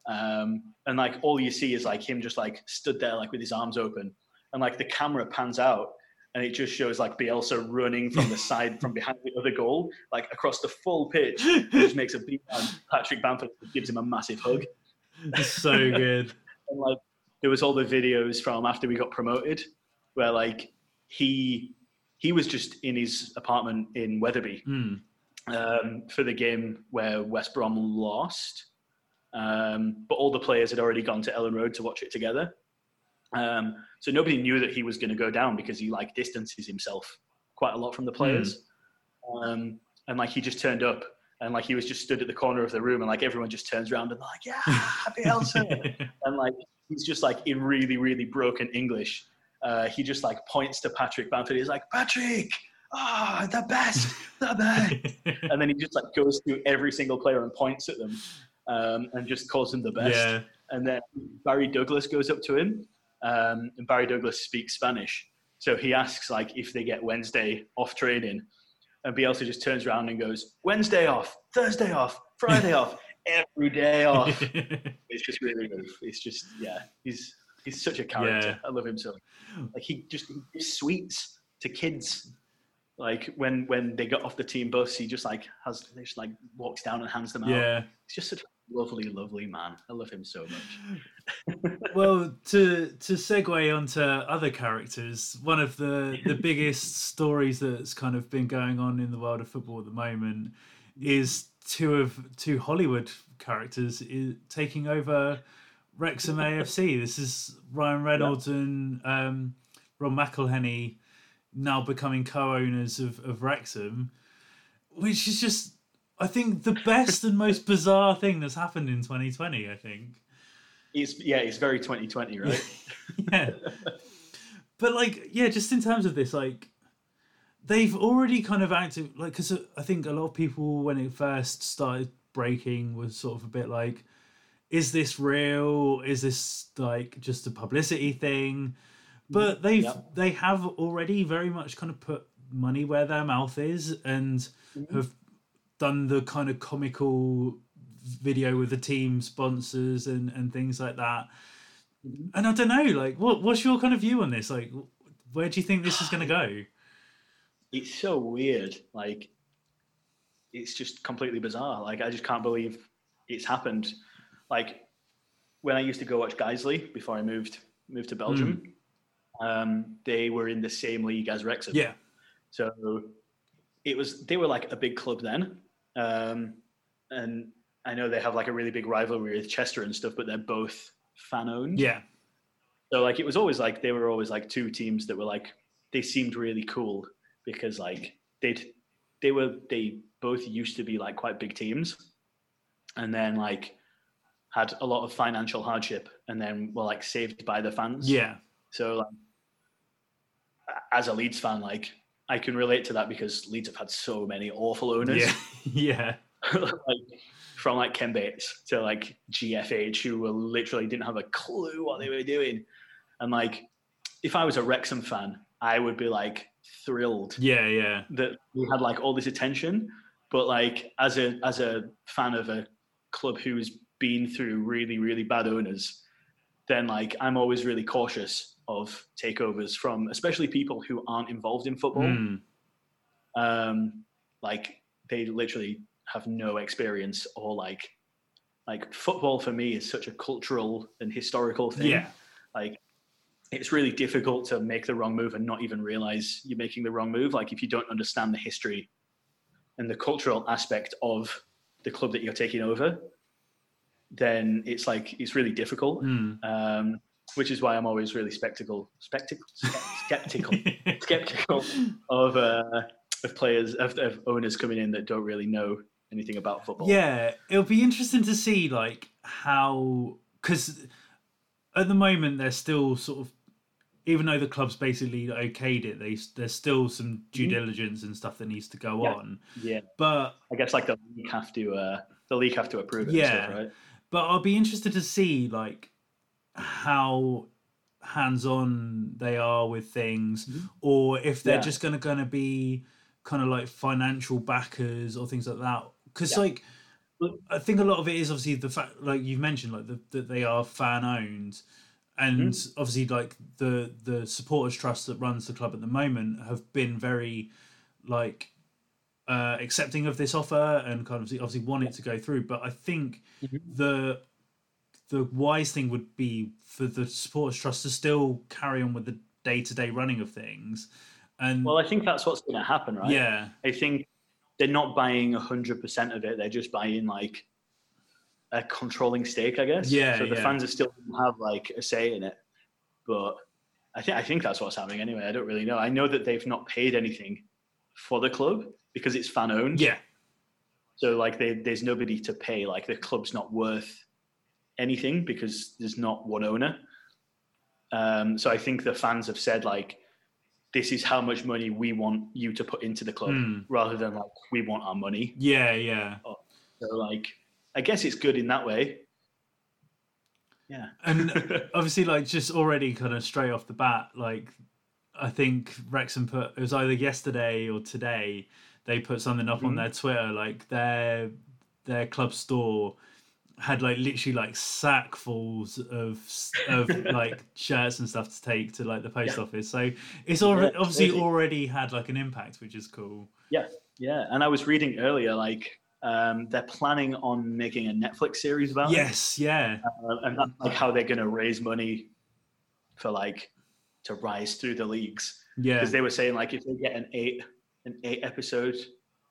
Speaker 2: um, and like all you see is like him just like stood there like with his arms open, and like the camera pans out. And it just shows like Bielsa running from the side, from (laughs) behind the other goal, like across the full pitch. (laughs) Just makes a beat on Patrick Bamford, gives him a massive hug.
Speaker 1: It's so good. (laughs)
Speaker 2: and like there was all the videos from after we got promoted where like he he was just in his apartment in Wetherby
Speaker 1: Hmm.
Speaker 2: um, for the game where West Brom lost. Um, but all the players had already gone to Elland Road to watch it together. Um, so nobody knew that he was going to go down because he like distances himself quite a lot from the players. Um, and like he just turned up and like he was just stood at the corner of the room and like everyone just turns around and like, yeah, happy (laughs) Elsa. and like he's just like in really really broken english. Uh, he just like points to patrick bamford. He's like patrick! Ah the best the (laughs) best. And then he just like goes through every single player and points at them um, and just calls them the best.
Speaker 1: Yeah,
Speaker 2: and then barry douglas goes up to him um, and barry douglas speaks spanish so he asks like if they get wednesday off training and Bielsa just turns around and goes wednesday off thursday off friday off (laughs) every day off (laughs) it's just really good. It's just yeah, he's he's such a character. I love him so. Like he just he gives sweets to kids. Like when when they get off the team bus, he just like has just like walks down and hands them out.
Speaker 1: yeah.
Speaker 2: it's just such a lovely, lovely man. I love him so much. (laughs)
Speaker 1: well to to segue onto other characters one of the the biggest stories that's kind of been going on in the world of football at the moment is two of two hollywood characters is taking over wrexham afc this is ryan reynolds and um ron mcelhenney now becoming co-owners of, of wrexham which is just i think the best and most bizarre thing that's happened in 2020 i think
Speaker 2: It's yeah, it's very 2020, right? (laughs)
Speaker 1: yeah. But like, yeah, just in terms of this, like, they've already kind of acted like because uh, I think a lot of people when it first started breaking was sort of a bit like, is this real? Is this like just a publicity thing? But mm, they've
Speaker 2: Yeah.
Speaker 1: they have already very much kind of put money where their mouth is and mm-hmm. have done the kind of comical video with the team sponsors and and things like that and i don't know like what what's your kind of view on this like where do you think this is going to go (sighs)
Speaker 2: it's so weird. Like, it's just completely bizarre. Like, I just can't believe it's happened. Like, when I used to go watch Guiseley before I moved moved to Belgium, um, they were in the same league as Wrexham.
Speaker 1: yeah
Speaker 2: So it was they were like a big club then, um, and I know they have like a really big rivalry with Chester and stuff, but they're both fan owned.
Speaker 1: yeah
Speaker 2: So like it was always like they were always like two teams that were like they seemed really cool because like they'd they were they both used to be like quite big teams and then like had a lot of financial hardship and then were like saved by the fans.
Speaker 1: yeah
Speaker 2: So like as a Leeds fan, like I can relate to that because Leeds have had so many awful owners.
Speaker 1: yeah (laughs) yeah (laughs)
Speaker 2: like from like Ken Bates to like GFH, who were literally didn't have a clue what they were doing. And like, if I was a Wrexham fan, I would be like thrilled
Speaker 1: Yeah, yeah.
Speaker 2: that we had like all this attention. But like as a as a fan of a club who's been through really really bad owners, then like I'm always really cautious of takeovers from especially people who aren't involved in football.
Speaker 1: Mm.
Speaker 2: Um, like they literally have no experience or like like football for me is such a cultural and historical thing.
Speaker 1: Yeah.
Speaker 2: Like it's really difficult to make the wrong move and not even realize you're making the wrong move. Like if you don't understand the history and the cultural aspect of the club that you're taking over, then it's like it's really difficult.
Speaker 1: Mm.
Speaker 2: Um, which is why I'm always really spectacle, spectacle, skeptical, (laughs) skeptical of uh, of players of, of owners coming in that don't really know anything about football.
Speaker 1: Yeah, it'll be interesting to see like how because at the moment they're still sort of even though the club's basically okayed it, they there's still some due
Speaker 2: Mhm.
Speaker 1: diligence and stuff that needs to go
Speaker 2: Yeah.
Speaker 1: on.
Speaker 2: yeah.
Speaker 1: But
Speaker 2: I guess like the league have to uh, the league have to approve it.
Speaker 1: Yeah.
Speaker 2: stuff, right.
Speaker 1: but I'll be interested to see like how hands-on they are with things
Speaker 2: Mhm.
Speaker 1: or if they're
Speaker 2: Yeah.
Speaker 1: just gonna gonna be kind of like financial backers or things like that because
Speaker 2: Yeah.
Speaker 1: like i think a lot of it is obviously the fact like you've mentioned like the, that they are fan owned and
Speaker 2: Mm-hmm.
Speaker 1: obviously like the the supporters trust that runs the club at the moment have been very like uh accepting of this offer and kind of obviously want it to go through but i think
Speaker 2: Mhm.
Speaker 1: the the wise thing would be for the supporters trust to still carry on with the day-to-day running of things and
Speaker 2: Well, I think that's what's going to happen, right?
Speaker 1: yeah
Speaker 2: I think they're not buying hundred percent of it. They're just buying like a controlling stake, I guess.
Speaker 1: Yeah,
Speaker 2: So the
Speaker 1: yeah.
Speaker 2: fans are still have like a say in it, but I think I think that's what's happening anyway. I don't really know. I know that they've not paid anything for the club because it's fan owned.
Speaker 1: yeah
Speaker 2: So like they, there's nobody to pay. Like the club's not worth anything because there's not one owner. Um, so I think the fans have said like, this is how much money we want you to put into the club,
Speaker 1: Hmm.
Speaker 2: rather than like we want our money.
Speaker 1: yeah yeah
Speaker 2: So like, I guess it's good in that way. Yeah.
Speaker 1: and (laughs) obviously like just already kind of straight off the bat like i think wrexham put it was either yesterday or today they put something up on
Speaker 2: Mhm.
Speaker 1: their twitter like their their club store had like literally like sackfuls of of (laughs) like shirts and stuff to take to like the post
Speaker 2: Yeah.
Speaker 1: office so it's already
Speaker 2: Yeah,
Speaker 1: obviously already had like an impact which is cool
Speaker 2: Yeah, yeah. and I was reading earlier like um, they're planning on making a Netflix series about it.
Speaker 1: yes yeah
Speaker 2: Uh, and that's like how they're going to raise money for like to rise through the leagues
Speaker 1: yeah
Speaker 2: because they were saying like if they get an eight an eight episode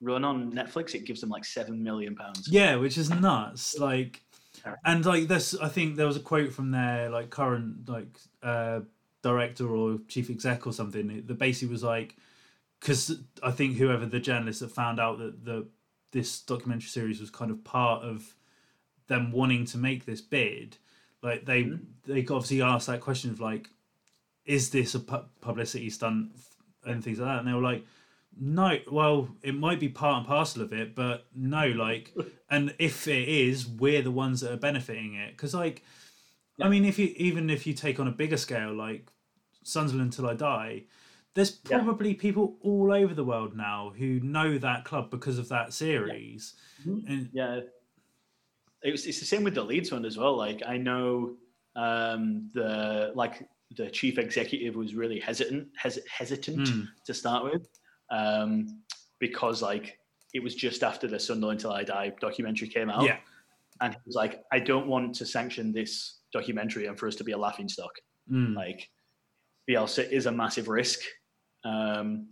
Speaker 2: run on Netflix, it gives them like seven million pounds.
Speaker 1: Yeah, which is nuts. Like, and like this, I think there was a quote from their like current like uh, director or chief exec or something that basically was like, because I think whoever the journalist that found out that the this documentary series was kind of part of them wanting to make this bid, like they
Speaker 2: Mhm.
Speaker 1: they obviously asked that question of like, is this a pu- publicity stunt and things like that, and they were like. No, well, it might be part and parcel of it, but no, like, (laughs) and if it is, we're the ones that are benefiting it. Because, like, I mean, if you even if you take on a bigger scale, like Sunderland till I die, there's
Speaker 2: Yeah.
Speaker 1: probably people all over the world now who know that club because of that series.
Speaker 2: Mhm.
Speaker 1: And
Speaker 2: Yeah, it was, it's the same with the Leeds one as well. Like I know um, the like the chief executive was really hesitant hes- hesitant
Speaker 1: Mm.
Speaker 2: to start with um, because like it was just after the Sunderland Till I Die documentary came out.
Speaker 1: yeah,
Speaker 2: and he was like, I don't want to sanction this documentary and for us to be a laughing stock.
Speaker 1: Mm.
Speaker 2: Like Bielsa is a massive risk. Um,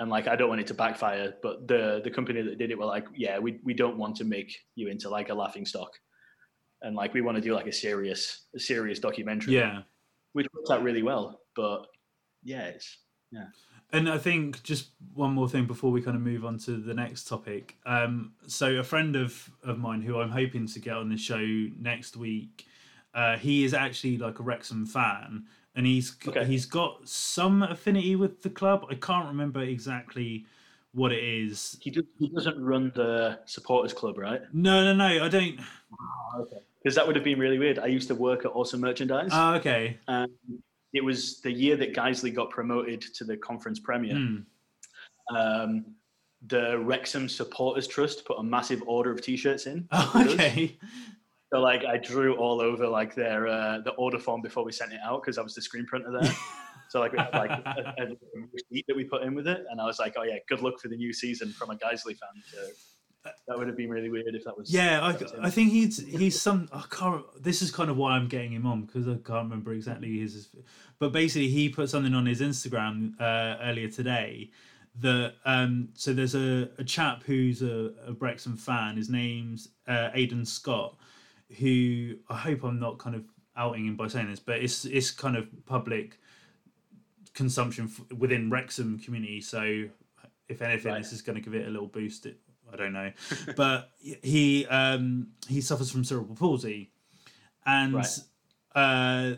Speaker 2: and like I don't want it to backfire, but the the company that did it were like, yeah, we, we don't want to make you into like a laughing stock. And like we want to do like a serious a serious documentary.
Speaker 1: yeah.
Speaker 2: Which works out really well. But yeah, it's
Speaker 1: And I think just one more thing before we kind of move on to the next topic. Um, so a friend of of mine who I'm hoping to get on the show next week, uh, he is actually like a Wrexham fan, and he's
Speaker 2: Okay.
Speaker 1: he's got some affinity with the club. I can't remember exactly what it is.
Speaker 2: he, do, he doesn't run the supporters club, right?
Speaker 1: No, no, no. I don't.
Speaker 2: Okay. Because that would have been really weird. I used to work at Awesome Merchandise.
Speaker 1: Oh, okay.
Speaker 2: Um, it was the year that Guiseley got promoted to the Conference Premier.
Speaker 1: Mm.
Speaker 2: Um, the Wrexham Supporters Trust put a massive order of T-shirts in. (laughs)
Speaker 1: Oh, okay.
Speaker 2: So like I drew all over like their uh, the order form before we sent it out because I was the screen printer there. (laughs) so like we had like a, a receipt that we put in with it, and I was like, oh yeah, good luck for the new season from a Guiseley fan. So that would have been really weird if that was.
Speaker 1: Yeah,
Speaker 2: that was.
Speaker 1: I, I think he's he's some. I can't. This is kind of why I'm getting him on because I can't remember exactly his. But basically, he put something on his Instagram uh, earlier today. That um, so there's a, a chap who's a, a Wrexham fan. His name's uh, Aidan Scott, who I hope I'm not kind of outing him by saying this, but it's it's kind of public consumption f- within Wrexham community. So if anything,
Speaker 2: Right.
Speaker 1: this is going to give it a little boost. It, I don't know, (laughs) but he um, he suffers from cerebral palsy, and
Speaker 2: Right.
Speaker 1: uh,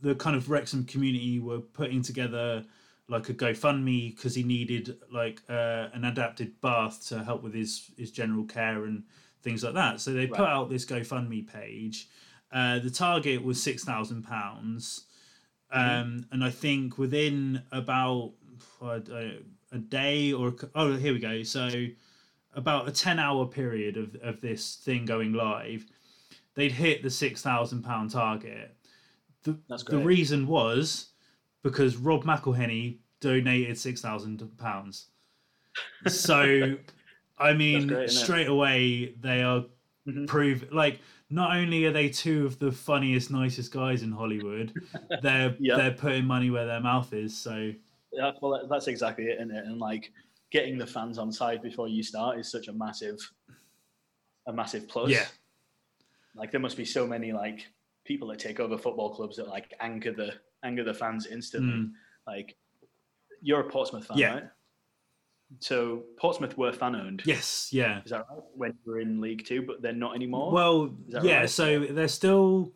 Speaker 1: the kind of Wrexham community were putting together like a GoFundMe because he needed like uh, an adapted bath to help with his his general care and things like that. So they put out this GoFundMe page. Uh, the target was six thousand pounds, um, and I think within about I a day or oh here we go. So about a ten hour period of of this thing going live, they'd hit the six thousand pound target. The,
Speaker 2: That's
Speaker 1: the reason was because Rob McElhenney donated six thousand pounds. So, (laughs) I mean,
Speaker 2: great,
Speaker 1: straight away they are
Speaker 2: Mhm.
Speaker 1: prove like not only are they two of the funniest, nicest guys in Hollywood, they're (laughs)
Speaker 2: Yeah.
Speaker 1: they're putting money where their mouth is. So
Speaker 2: Yeah, well, that's exactly it, isn't it? And like getting the fans on side before you start is such a massive, a massive plus.
Speaker 1: Yeah.
Speaker 2: Like there must be so many like people that take over football clubs that like anger the anger the fans instantly.
Speaker 1: Mm.
Speaker 2: Like you're a Portsmouth fan,
Speaker 1: Yeah.
Speaker 2: right? So Portsmouth were fan owned.
Speaker 1: yes, yeah.
Speaker 2: Is that right? When you were in League Two, but they're not anymore.
Speaker 1: Well, yeah.
Speaker 2: right?
Speaker 1: So they're still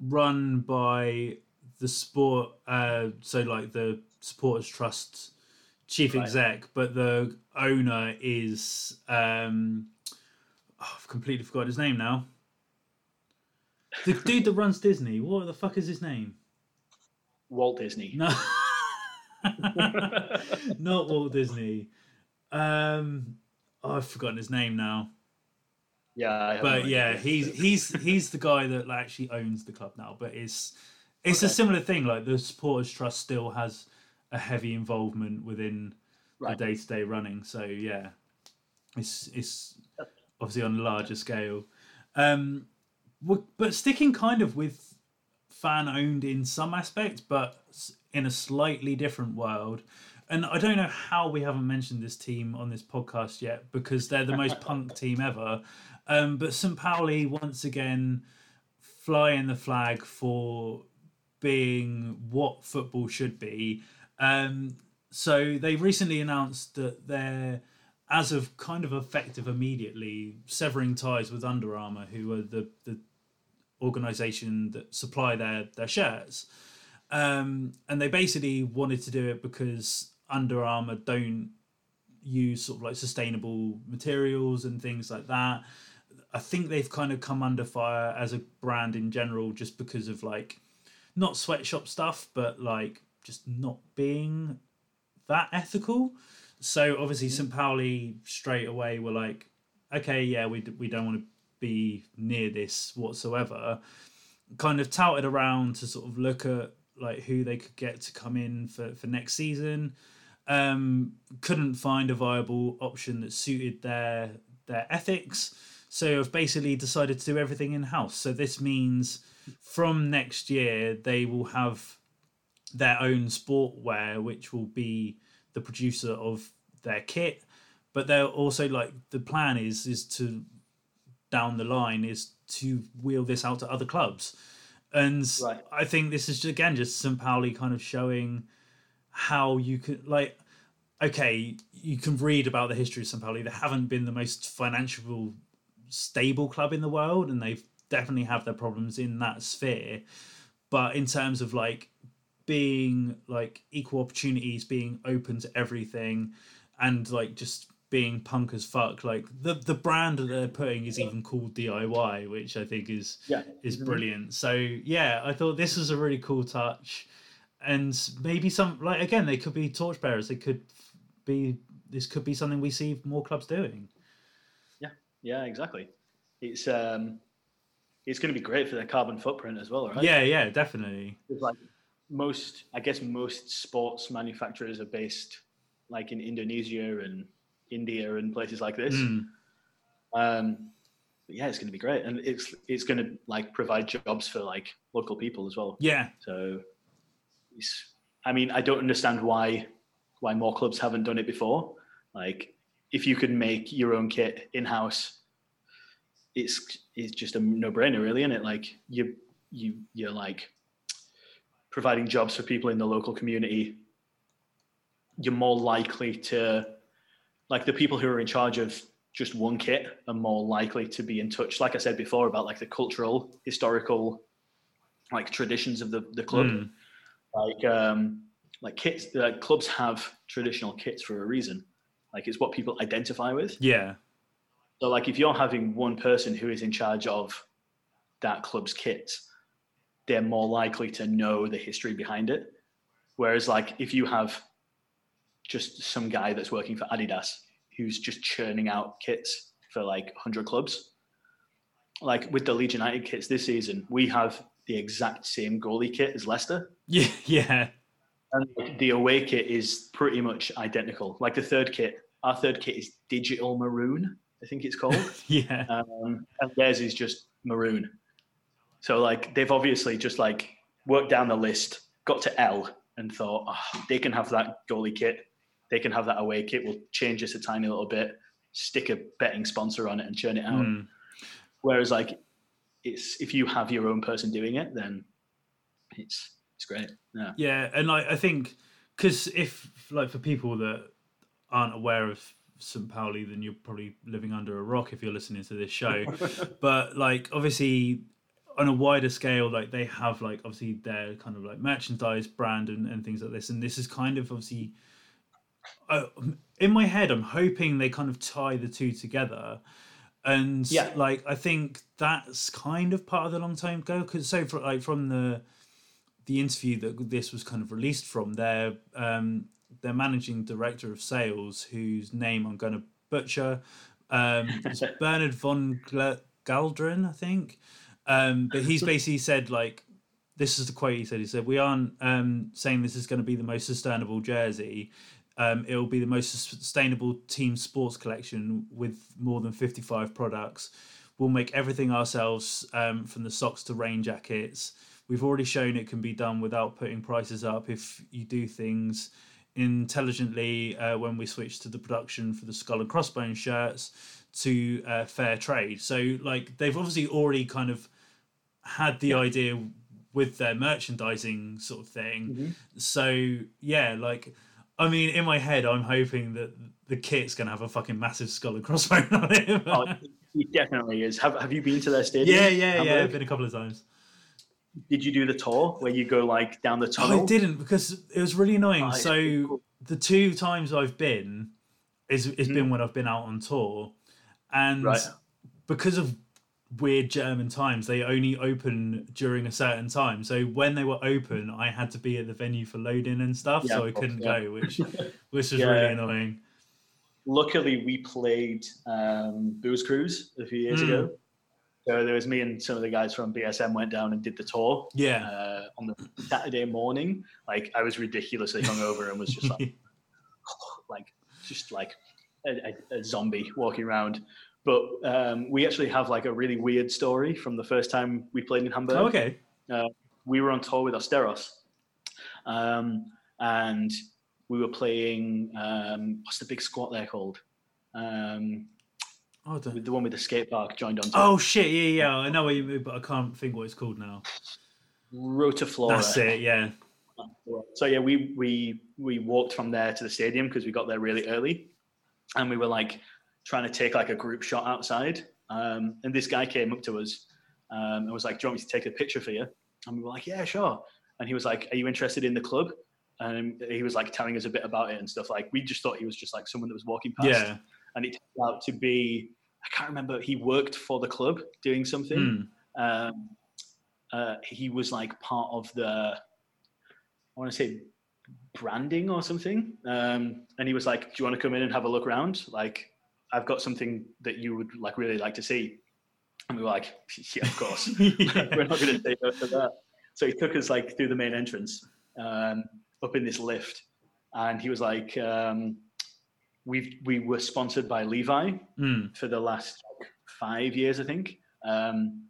Speaker 1: run by the sport. Uh, so like the supporters trust chief
Speaker 2: Right.
Speaker 1: exec, but the owner is. Um, oh, I've completely forgot his name now. The (laughs) dude that runs Disney. What the fuck is his name?
Speaker 2: Walt Disney.
Speaker 1: No. (laughs) Not Walt Disney. Um, oh, I've forgotten his name now.
Speaker 2: Yeah, I
Speaker 1: but yeah, he's he's (laughs) he's the guy that like, actually owns the club now. But it's it's a similar thing. Like the supporters trust still has a heavy involvement within
Speaker 2: Right.
Speaker 1: the day to day running. So yeah, it's it's obviously on a larger scale. Um, but sticking kind of with fan owned in some aspects, but in a slightly different world. And I don't know how we haven't mentioned this team on this podcast yet because they're the most (laughs) punk team ever. Um, but St. Pauli once again flying the flag for being what football should be. Um, so they recently announced that they're, as of kind of effective immediately, severing ties with Under Armour, who are the, the organization that supply their, their shirts. Um, and they basically wanted to do it because Under Armour don't use sort of like sustainable materials and things like that. I think they've kind of come under fire as a brand in general just because of like not sweatshop stuff, but like just not being that ethical. So obviously, St. Pauli straight away were like, okay, yeah, we, we don't want to be near this whatsoever. Kind of touted around to sort of look at like who they could get to come in for, for next season. Um, couldn't find a viable option that suited their their ethics. So I've basically decided to do everything in house. So this means from next year they will have their own sportwear, which will be the producer of their kit. But they're also like the plan is is to down the line is to wheel this out to other clubs. And
Speaker 2: Right.
Speaker 1: I think this is again just St. Pauli kind of showing how you could like okay, you can read about the history of St. Pauli. They haven't been the most financial stable club in the world, and they've definitely have their problems in that sphere. But in terms of like being like equal opportunities, being open to everything, and like just being punk as fuck. Like the the brand that they're putting is even called DIY, which I think is
Speaker 2: Yeah.
Speaker 1: is
Speaker 2: Mhm.
Speaker 1: brilliant. So yeah, I thought this was a really cool touch, and maybe some like again they could be torchbearers. They could be this could be something we see more clubs doing.
Speaker 2: Yeah, yeah, exactly. It's um, it's going to be great for their carbon footprint as well, right?
Speaker 1: Yeah, yeah, definitely.
Speaker 2: It's like most, I guess, most sports manufacturers are based like in Indonesia and India and places like this.
Speaker 1: Mm.
Speaker 2: Um, but yeah, it's going to be great, and it's it's going to like provide jobs for like local people as well.
Speaker 1: Yeah,
Speaker 2: So, it's, I mean, I don't understand why why more clubs haven't done it before. Like, if you could make your own kit in house, it's it's just a no brainer, really, isn't it? Like, you you you're like providing jobs for people in the local community. You're more likely to, like, the people who are in charge of just one kit are more likely to be in touch. Like I said before about like the cultural, historical, like traditions of the the club
Speaker 1: Mm.
Speaker 2: like um like kits like clubs have traditional kits for a reason like it's what people identify with
Speaker 1: yeah,
Speaker 2: so like if you're having one person who is in charge of that club's kits they're more likely to know the history behind it whereas like if you have just some guy that's working for adidas who's just churning out kits for like 100 clubs like with the leeds united kits this season we have the exact same goalie kit as leicester
Speaker 1: yeah, (laughs) yeah,
Speaker 2: and the away kit is pretty much identical. Like the third kit, our third kit is digital maroon, I think it's called, (laughs)
Speaker 1: yeah.
Speaker 2: um, and theirs is just maroon. So like they've obviously just like worked down the list, got to L, and thought oh, they can have that goalie kit, they can have that away kit. We'll change this a tiny little bit, stick a betting sponsor on it, and churn it out.
Speaker 1: Mm.
Speaker 2: Whereas like it's if you have your own person doing it, then it's it's great. Yeah.
Speaker 1: Yeah, and like I think because if like for people that aren't aware of St. Pauli, then you're probably living under a rock if you're listening to this show. (laughs) but like obviously on a wider scale, like they have like obviously their kind of like merchandise brand and, and things like this, and this is kind of obviously. Uh, in my head, I'm hoping they kind of tie the two together, and
Speaker 2: Yeah.
Speaker 1: like I think that's kind of part of the long time goal. Because so for like from the the interview that this was kind of released from, their um, their managing director of sales, whose name I'm going to butcher, um, (laughs) Bernard von Galdrin, I think. Um, but he's basically said like, this is the quote he said. He said, "We aren't um, saying this is going to be the most sustainable jersey. Um, it will be the most sustainable team sports collection with more than 55 products. We'll make everything ourselves, um, from the socks to rain jackets." We've already shown it can be done without putting prices up if you do things intelligently uh, when we switch to the production for the skull and crossbones shirts to uh, fair trade. So, like, they've obviously already kind of had the idea with their merchandising sort of thing. So, yeah, like, I mean, in my head, I'm hoping that the kit's going to have a fucking massive skull and crossbone on it. (laughs)
Speaker 2: Oh, it definitely is. Have Have you been to their stadium?
Speaker 1: yeah, yeah, yeah.
Speaker 2: Hamburg?
Speaker 1: I've been a couple of times.
Speaker 2: Did you do the tour where you go like down the
Speaker 1: Oh,
Speaker 2: tunnel?
Speaker 1: I didn't because it was really annoying.
Speaker 2: Oh,
Speaker 1: so the two times I've been is it's
Speaker 2: Mhm.
Speaker 1: been when I've been out on tour, and
Speaker 2: Right.
Speaker 1: because of weird German times, they only open during a certain time. So when they were open, I had to be at the venue for loading and stuff,
Speaker 2: Yeah,
Speaker 1: so I
Speaker 2: course,
Speaker 1: couldn't
Speaker 2: yeah.
Speaker 1: go, which (laughs) which was
Speaker 2: Yeah.
Speaker 1: really annoying.
Speaker 2: Luckily, we played um, Booze Cruise a few years
Speaker 1: Mm.
Speaker 2: ago. So there was me and some of the guys from BSM went down and did the tour
Speaker 1: Yeah.
Speaker 2: uh, on the Saturday morning. Like I was ridiculously hungover and was just (laughs) like, like just like a, a, a zombie walking around. But um, we actually have like a really weird story from the first time we played in Hamburg.
Speaker 1: Oh, okay.
Speaker 2: we were on tour with Austeros, um, and we were playing. Um, what's the big squat there called? Um,
Speaker 1: Oh,
Speaker 2: with the one with the skate park joined on.
Speaker 1: oh shit! Yeah, yeah. I know what you mean, but I can't think what it's called now.
Speaker 2: Rote Flora.
Speaker 1: That's it. Yeah.
Speaker 2: So yeah, we we we walked from there to the stadium because we got there really early, and we were like trying to take like a group shot outside. Um, and this guy came up to us um, and was like, "Do you want me to take a picture for you?" And we were like, "Yeah, sure." And he was like, "Are you interested in the club?" And he was like telling us a bit about it and stuff. Like we just thought he was just like someone that was walking past.
Speaker 1: Yeah.
Speaker 2: and it turned out to be I can't remember. He worked for the club doing something.
Speaker 1: Hmm.
Speaker 2: Um, uh, he was like part of the I want to say branding or something. Um, and he was like, "Do you want to come in and have a look around? Like, I've got something that you would like really like to see." And we were like, "Yeah, of course. (laughs) (laughs) We're not going to say no to that." So he took us like through the main entrance, um, up in this lift, and he was like, um, "We we were sponsored by Levi
Speaker 1: Hmm.
Speaker 2: for the last like, five years, I think, um,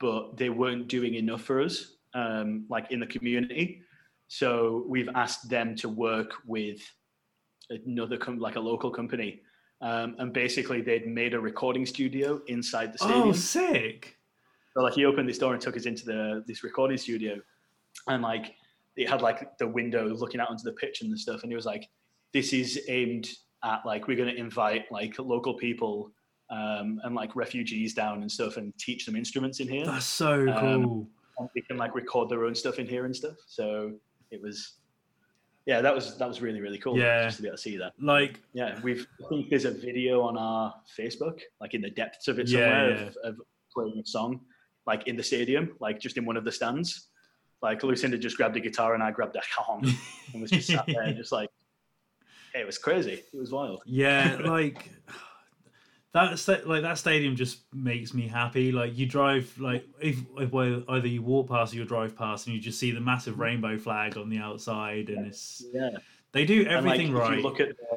Speaker 2: but they weren't doing enough for us, um, like in the community. So we've asked them to work with another com- like a local company, um, and basically they'd made a recording studio inside the stadium.
Speaker 1: Oh, sick.
Speaker 2: So like he opened this door and took us into the this recording studio, and like it had like the window looking out onto the pitch and the stuff. And he was like, "This is aimed at like we're going to invite like local people um, and like refugees down and stuff, and teach them instruments in here.
Speaker 1: That's so
Speaker 2: Um,
Speaker 1: cool.
Speaker 2: And they can like record their own stuff in here and stuff. So it was, yeah, that was that was really really cool.
Speaker 1: Yeah.
Speaker 2: just to be able to see that.
Speaker 1: Like,
Speaker 2: Yeah, we've. I think there's a video on our Facebook, like in the depths of it
Speaker 1: Yeah,
Speaker 2: somewhere,
Speaker 1: yeah.
Speaker 2: Of, of playing a song, like in the stadium, like just in one of the stands. Like Lucinda just grabbed a guitar and I grabbed a (laughs) cajon and was just sat there, (laughs) just like, it was crazy. It was wild.
Speaker 1: yeah, like that. sta- Like that stadium just makes me happy. Like you drive, like if, if either you walk past or you drive past, and you just see the massive rainbow flag on the outside, and it's
Speaker 2: Yeah,
Speaker 1: they do
Speaker 2: and like
Speaker 1: everything
Speaker 2: if
Speaker 1: right.
Speaker 2: you look at uh,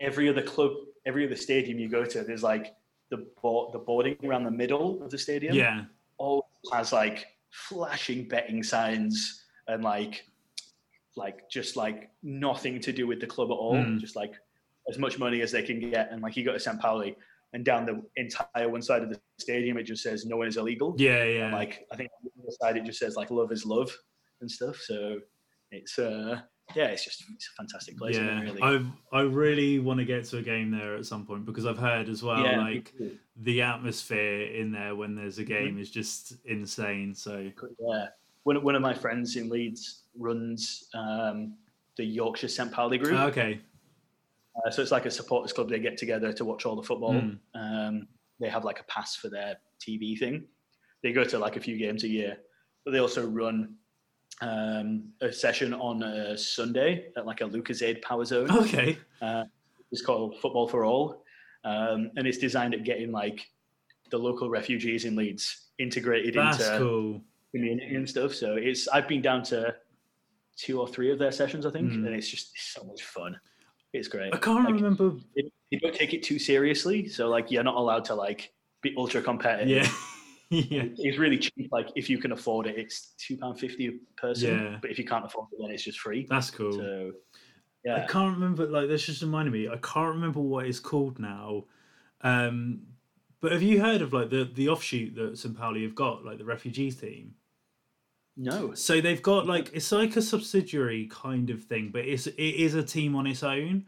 Speaker 2: every other club, every other stadium you go to, there's like the board, the boarding around the middle of the stadium.
Speaker 1: yeah,
Speaker 2: all has like flashing betting signs and like like just like nothing to do with the club at all
Speaker 1: Mm.
Speaker 2: just like as much money as they can get and like you go to St. Pauli and down the entire one side of the stadium it just says no one is illegal
Speaker 1: yeah,
Speaker 2: And,
Speaker 1: yeah.
Speaker 2: like I think on the other side it just says like love is love and stuff so it's uh yeah it's just it's a fantastic place
Speaker 1: yeah,
Speaker 2: really
Speaker 1: I I really want to get to a game there at some point because I've heard as well,
Speaker 2: yeah
Speaker 1: like the atmosphere in there when there's a game is just insane. So
Speaker 2: Yeah. One, one of my friends in Leeds runs um, the Yorkshire St. Pauli group.
Speaker 1: okay,
Speaker 2: Uh, so it's like a supporters club. They get together to watch all the football.
Speaker 1: Mm.
Speaker 2: Um, they have like a pass for their TV thing. They go to like a few games a year, but they also run um, a session on a Sunday at like a Lucozade Power Zone.
Speaker 1: okay,
Speaker 2: It's called Football for All, um, and it's designed at getting like the local refugees in Leeds integrated
Speaker 1: that's
Speaker 2: into
Speaker 1: cool.
Speaker 2: community and stuff. So it's I've been down to two or three of their sessions, I think,
Speaker 1: Mm.
Speaker 2: and it's just so much fun. It's great.
Speaker 1: I can't
Speaker 2: Like,
Speaker 1: remember.
Speaker 2: They, they don't take it too seriously, so like you're not allowed to like be ultra competitive.
Speaker 1: Yeah, (laughs) yeah,
Speaker 2: It's really cheap. Like if you can afford it, it's two pound fifty a person.
Speaker 1: Yeah.
Speaker 2: But if you can't afford it, then it's just free.
Speaker 1: that's cool.
Speaker 2: So yeah.
Speaker 1: I can't remember. Like this just reminded me. I can't remember what it's called now. Um, but have you heard of like the the offshoot that St Pauli have got, like the refugees team?
Speaker 2: No.
Speaker 1: So they've got like it's like a subsidiary kind of thing, but it's it is a team on its own,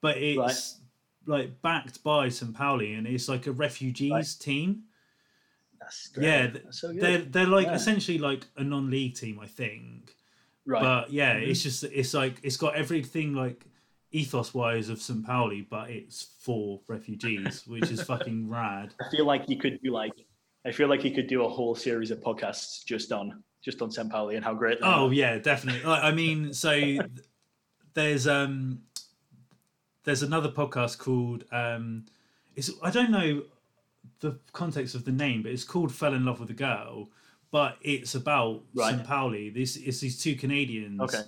Speaker 1: but it's like backed by St Pauli, and it's like a refugees
Speaker 2: Right.
Speaker 1: team.
Speaker 2: That's great.
Speaker 1: Yeah,
Speaker 2: That's so.
Speaker 1: They're they're like
Speaker 2: Yeah.
Speaker 1: essentially like a non-league team, I think.
Speaker 2: right.
Speaker 1: But yeah,
Speaker 2: Mhm.
Speaker 1: it's just it's like it's got everything like ethos wise of St Pauli, but it's for refugees, which is (laughs) fucking rad.
Speaker 2: I feel like you could do like I feel like you could do a whole series of podcasts just on just on St. Pauli and how great they
Speaker 1: Oh
Speaker 2: are.
Speaker 1: yeah, definitely. I mean, so (laughs) there's um there's another podcast called um it's I don't know the context of the name, but it's called Fell in Love with a Girl, but it's about
Speaker 2: Right.
Speaker 1: St. Pauli. This it's these two Canadians.
Speaker 2: Okay.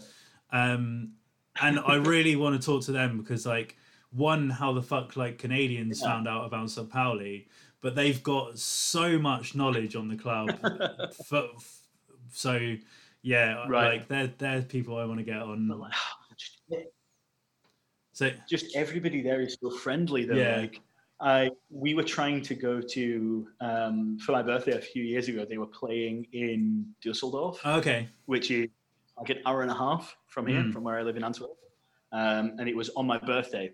Speaker 1: Um and I really (laughs) want to talk to them because like one, how the fuck like Canadians
Speaker 2: Yeah.
Speaker 1: found out about St. Pauli, but they've got so much knowledge on the club. (laughs) for, so yeah,
Speaker 2: Right.
Speaker 1: like they're they're people I want to get
Speaker 2: But
Speaker 1: on.
Speaker 2: like, (sighs) just,
Speaker 1: So
Speaker 2: just everybody there is so friendly though.
Speaker 1: Yeah.
Speaker 2: Like I we were trying to go to um, for my birthday a few years ago. They were playing in Dusseldorf,
Speaker 1: okay,
Speaker 2: which is like an hour and a half from here,
Speaker 1: Mm.
Speaker 2: from where I live in Antwerp. Um, and it was on my birthday.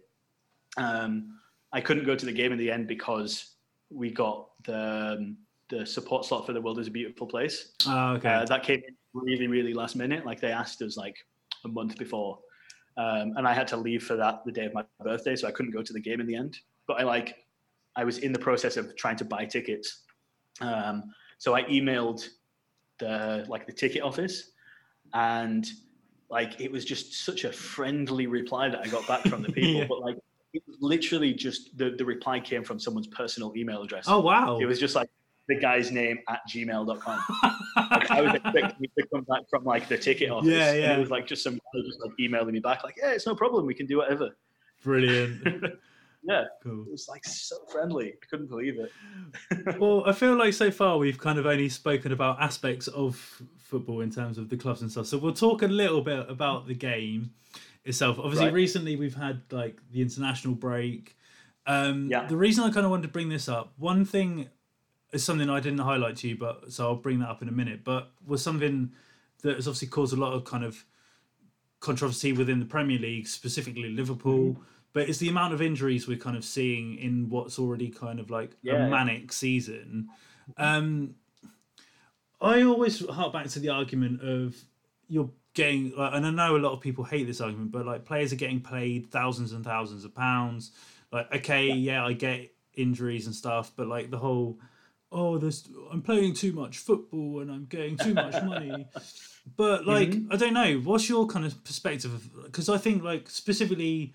Speaker 2: Um, I couldn't go to the game in the end because we got the um, the support slot for the World is a Beautiful Place.
Speaker 1: oh, okay,
Speaker 2: Uh, that came really, really last minute. Like they asked us like a month before, um, and I had to leave for that the day of my birthday, so I couldn't go to the game in the end. But I like, I was in the process of trying to buy tickets, um, so I emailed the like the ticket office, and like it was just such a friendly reply that I got back from the (laughs) people,
Speaker 1: Yeah.
Speaker 2: but like it literally just the the reply came from someone's personal email address.
Speaker 1: Oh wow!
Speaker 2: It was just like the guy's name at gmail.com. (laughs) like, I was expecting to come back from like the ticket office.
Speaker 1: Yeah,
Speaker 2: And
Speaker 1: yeah.
Speaker 2: it was like just some guy just like emailing me back, like, yeah, it's no problem. We can do whatever.
Speaker 1: Brilliant. (laughs)
Speaker 2: Yeah,
Speaker 1: cool.
Speaker 2: it was like so friendly. I couldn't believe it. (laughs)
Speaker 1: Well, I feel like so far we've kind of only spoken about aspects of football in terms of the clubs and stuff. So we'll talk a little bit about the game itself. Obviously,
Speaker 2: Right.
Speaker 1: recently we've had like the international break. Um,
Speaker 2: Yeah.
Speaker 1: The reason I kind of wanted to bring this up, one thing is something I didn't highlight to you, but so I'll bring that up in a minute. But was something that has obviously caused a lot of kind of controversy within the Premier League, specifically Liverpool.
Speaker 2: Mm-hmm.
Speaker 1: But it's the amount of injuries we're kind of seeing in what's already kind of like
Speaker 2: Yeah.
Speaker 1: a manic season. Um, I always hark back to the argument of you're getting, like, and I know a lot of people hate this argument, but like players are getting paid thousands and thousands of pounds. Like, okay, yeah, I get injuries and stuff, but like the whole, oh, there's, I'm playing too much football and I'm getting too much money. (laughs) But like, I don't know. What's your kind of perspective? Because I think like specifically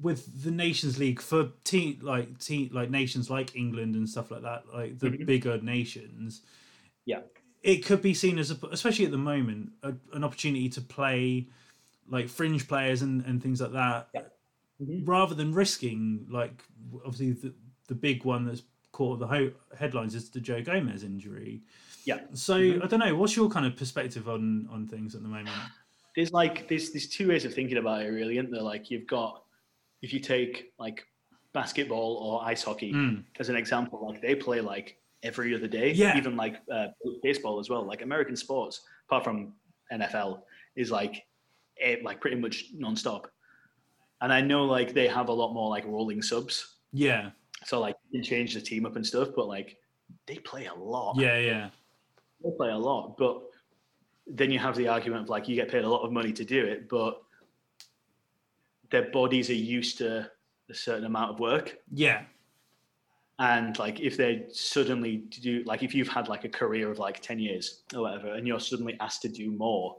Speaker 1: with the Nations League for team like team like nations like England and stuff like that, like the bigger nations,
Speaker 2: Yeah.
Speaker 1: it could be seen as a, especially at the moment a, an opportunity to play like fringe players and, and things like that
Speaker 2: Yeah. Mhm.
Speaker 1: rather than risking like obviously the, the big one that's caught the ho- headlines is the Joe Gomez injury.
Speaker 2: Yeah.
Speaker 1: So I don't know. What's your kind of perspective on on things at the moment?
Speaker 2: There's like there's there's two ways of thinking about it really, isn't there? Like you've got if you take like basketball or ice hockey
Speaker 1: Mm.
Speaker 2: as an example, like they play like every other day.
Speaker 1: Yeah.
Speaker 2: Even like uh, baseball as well. Like American sports, apart from NFL, is like eh, like pretty much nonstop. And I know like they have a lot more like rolling subs,
Speaker 1: Yeah.
Speaker 2: So like you can change the team up and stuff. But like they play a lot.
Speaker 1: Yeah. Yeah.
Speaker 2: they play a lot. But then you have the argument of like you get paid a lot of money to do it, but their bodies are used to a certain amount of work
Speaker 1: Yeah.
Speaker 2: and like if they suddenly do like if you've had like a career of like 10 years or whatever and you're suddenly asked to do more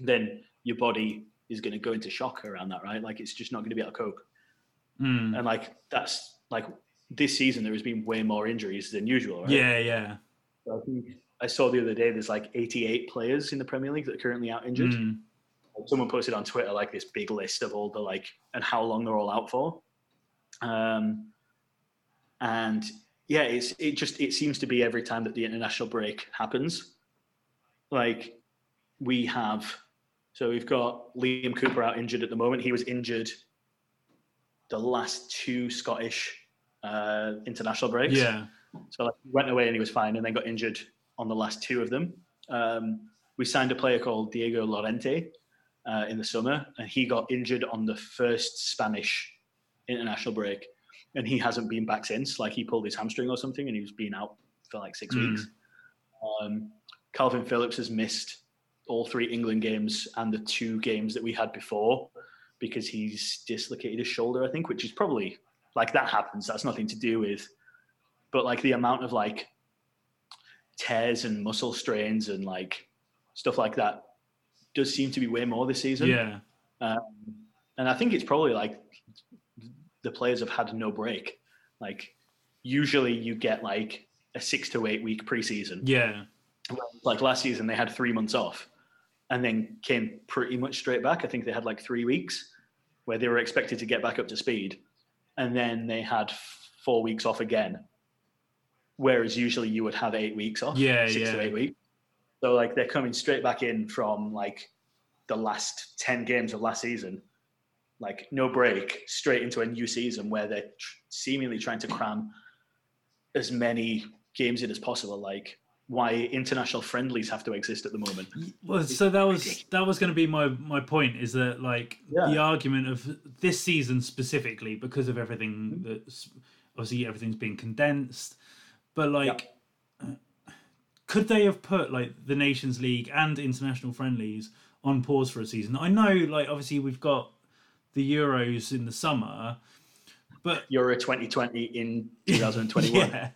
Speaker 2: then your body is going to go into shock around that right like it's just not going to be able to cope
Speaker 1: Mm.
Speaker 2: and like that's like this season there has been way more injuries than usual right
Speaker 1: Yeah. Yeah.
Speaker 2: So I think I saw the other day there's like 88 players in the Premier League that are currently out injured.
Speaker 1: Mm.
Speaker 2: Someone posted on Twitter like this big list of all the like and how long they're all out for. Um, and yeah, it's it just it seems to be every time that the international break happens, like we have. So we've got Liam Cooper out injured at the moment. He was injured the last two Scottish uh, international breaks.
Speaker 1: Yeah.
Speaker 2: So like, he went away and he was fine, and then got injured on the last two of them. Um, we signed a player called Diego Llorente uh, in the summer, and he got injured on the first Spanish international break, and he hasn't been back since. Like he pulled his hamstring or something, and he was been out for like six
Speaker 1: Mm.
Speaker 2: weeks. Um, Kalvin Phillips has missed all three England games and the two games that we had before because he's dislocated his shoulder, I think, which is probably like that happens. That's nothing to do with, but like the amount of like tears and muscle strains and like stuff like that does seem to be way more this season.
Speaker 1: Yeah.
Speaker 2: Um, and I think it's probably like the players have had no break. Like usually you get like a six to eight week preseason.
Speaker 1: Yeah.
Speaker 2: Like last season they had three months off and then came pretty much straight back. I think they had like three weeks where they were expected to get back up to speed. And then they had four weeks off again. Whereas usually you would have eight weeks off.
Speaker 1: Yeah,
Speaker 2: Six
Speaker 1: yeah.
Speaker 2: to eight weeks. So like they're coming straight back in from like the last 10 games of last season like no break straight into a new season where they're tr- seemingly trying to cram as many games in as possible like why international friendlies have to exist at the moment
Speaker 1: Well, so that was that was going to be my my point is that like
Speaker 2: Yeah.
Speaker 1: the argument of this season specifically because of everything that's obviously everything's been condensed, but like uh, could they have put like the Nations League and international friendlies on pause for a season. I know, like obviously we've got the Euros in the summer, but
Speaker 2: Euro 2020 in (laughs) 2021.
Speaker 1: yeah,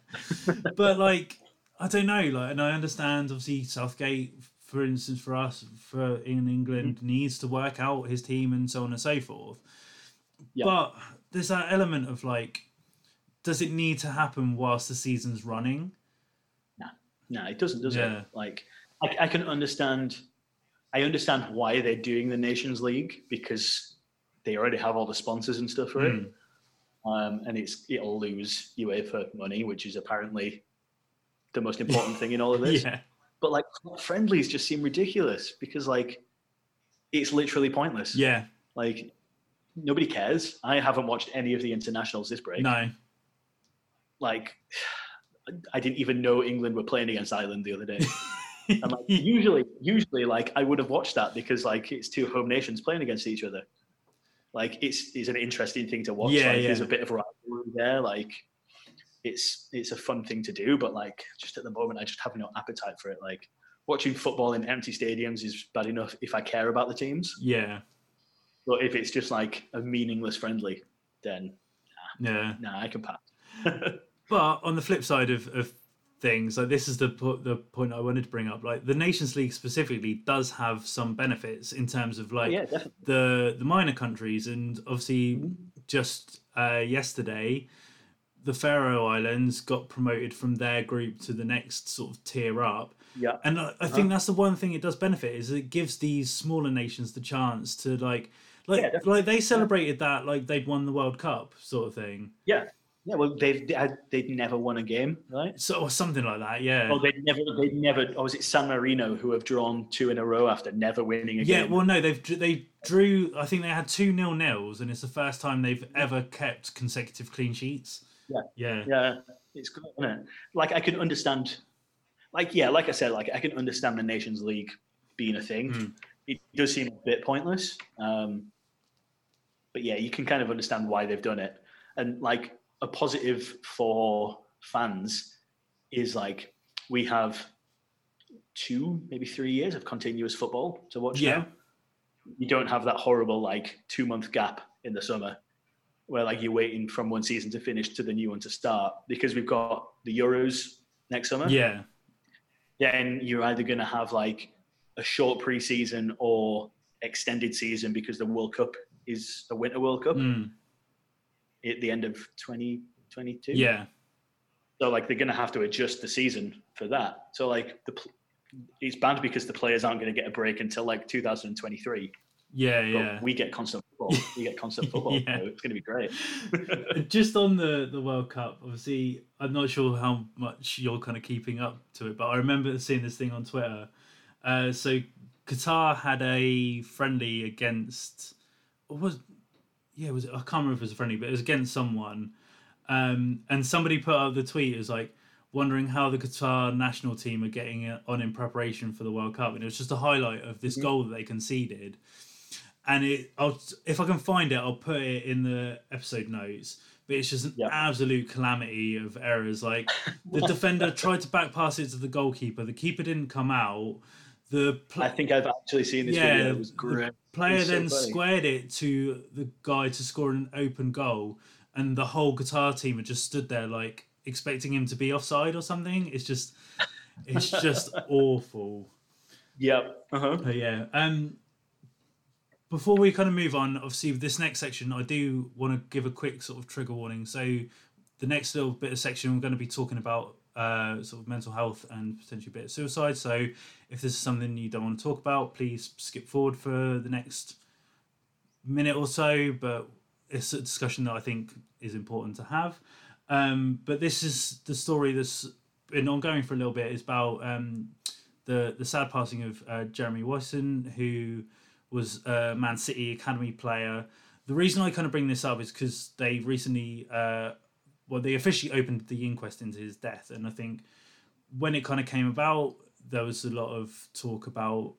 Speaker 1: but like I don't know, like, and I understand obviously Southgate, for instance, for us, for in England, needs to work out his team and so on and so forth.
Speaker 2: Yeah.
Speaker 1: But there's that element of like, does it need to happen whilst the season's running?
Speaker 2: No, no, it doesn't, does
Speaker 1: Yeah.
Speaker 2: it? Like, I, I can understand. I understand why they're doing the Nations League because they already have all the sponsors and stuff for it,
Speaker 1: Mm.
Speaker 2: um, and it's it'll lose UEFA money, which is apparently the most important thing in all of (laughs) this.
Speaker 1: Yeah,
Speaker 2: But like friendlies just seem ridiculous because like it's literally pointless.
Speaker 1: yeah,
Speaker 2: Like nobody cares. I haven't watched any of the internationals this break.
Speaker 1: no,
Speaker 2: Like I didn't even know England were playing against Ireland the other day. (laughs) And like usually, usually, like I would have watched that because like it's two home nations playing against each other. Like it's it's an interesting thing to watch.
Speaker 1: Yeah,
Speaker 2: like, There's
Speaker 1: yeah.
Speaker 2: a bit of rivalry there. Like it's it's a fun thing to do, but like just at the moment, I just have no appetite for it. Like watching football in empty stadiums is bad enough if I care about the teams,
Speaker 1: yeah,
Speaker 2: but if it's just like a meaningless friendly, then
Speaker 1: yeah.
Speaker 2: nah, I can pass. (laughs)
Speaker 1: But on the flip side of, of things, like this is the the point I wanted to bring up. Like the Nations League specifically does have some benefits in terms of like
Speaker 2: yeah,
Speaker 1: the the minor countries, and obviously just uh, yesterday, the Faroe Islands got promoted from their group to the next sort of tier up.
Speaker 2: Yeah,
Speaker 1: And I, I uh-huh. think that's the one thing it does benefit is it gives these smaller nations the chance to like like
Speaker 2: Yeah,
Speaker 1: like they celebrated that like they'd won the World Cup sort of thing.
Speaker 2: yeah, yeah. Well, they've they'd never won a game, right?
Speaker 1: So or something like that, yeah.
Speaker 2: Oh, they'd never, they'd never. Or was it San Marino who have drawn two in a row after never winning a
Speaker 1: Yeah,
Speaker 2: game?
Speaker 1: Yeah, well, no, they've they drew. I think they had two nil nils, and it's the first time they've ever kept consecutive clean sheets.
Speaker 2: Yeah.
Speaker 1: yeah,
Speaker 2: yeah, it's good, isn't it? Like I can understand, like yeah, like I said, like I can understand the Nations League being a thing.
Speaker 1: Mm.
Speaker 2: It does seem a bit pointless, um, but yeah, you can kind of understand why they've done it. And like a positive for fans is like we have two, maybe three years of continuous football to watch
Speaker 1: Yeah.
Speaker 2: now. You don't have that horrible like two month gap in the summer where like you're waiting from one season to finish to the new one to start because we've got the Euros next summer.
Speaker 1: yeah,
Speaker 2: Then you're either going to have like a short preseason or extended season because the World Cup is a Winter World Cup
Speaker 1: Mm.
Speaker 2: at the end of 2022.
Speaker 1: yeah,
Speaker 2: So like they're going to have to adjust the season for that. So like the it's bad because the players aren't going to get a break until like 2023.
Speaker 1: yeah,
Speaker 2: But
Speaker 1: yeah.
Speaker 2: we get constant football. we get constant football. (laughs)
Speaker 1: Yeah.
Speaker 2: So it's going to be great. (laughs)
Speaker 1: Just on the the World Cup, obviously, I'm not sure how much you're kind of keeping up to it, but I remember seeing this thing on Twitter. Uh, so Qatar had a friendly against, was yeah, was it, I can't remember if it was a friendly, but it was against someone. Um, and somebody put up the tweet as like wondering how the Qatar national team are getting on in preparation for the World Cup, and it was just a highlight of this goal that they conceded. And it, I'll if I can find it, I'll put it in the episode notes. But it's just an
Speaker 2: Yeah.
Speaker 1: absolute calamity of errors. Like (laughs) the defender tried to back pass it to the goalkeeper, the keeper didn't come out. The pl-
Speaker 2: I think I've actually seen this
Speaker 1: Yeah,
Speaker 2: video. It was
Speaker 1: the player
Speaker 2: It's so
Speaker 1: then
Speaker 2: funny.
Speaker 1: squared it to the guy to score an open goal, and the whole Qatar team had just stood there like expecting him to be offside or something. It's just, it's just (laughs) awful.
Speaker 2: Yep. Uh-huh.
Speaker 1: But yeah, um, before we kind of move on, obviously with this next section, I do want to give a quick sort of trigger warning. So, the next little bit of section, we're going to be talking about uh, sort of mental health and potentially a bit of suicide. So, if this is something you don't want to talk about, please skip forward for the next minute or so. But it's a discussion that I think is important to have. Um, but this is the story that's been ongoing for a little bit. Is about um, the the sad passing of uh, Jeremy Wisten, who was a Man City academy player. The reason I kind of bring this up is because they recently, uh, well, they officially opened the inquest into his death, and I think when it kind of came about, there was a lot of talk about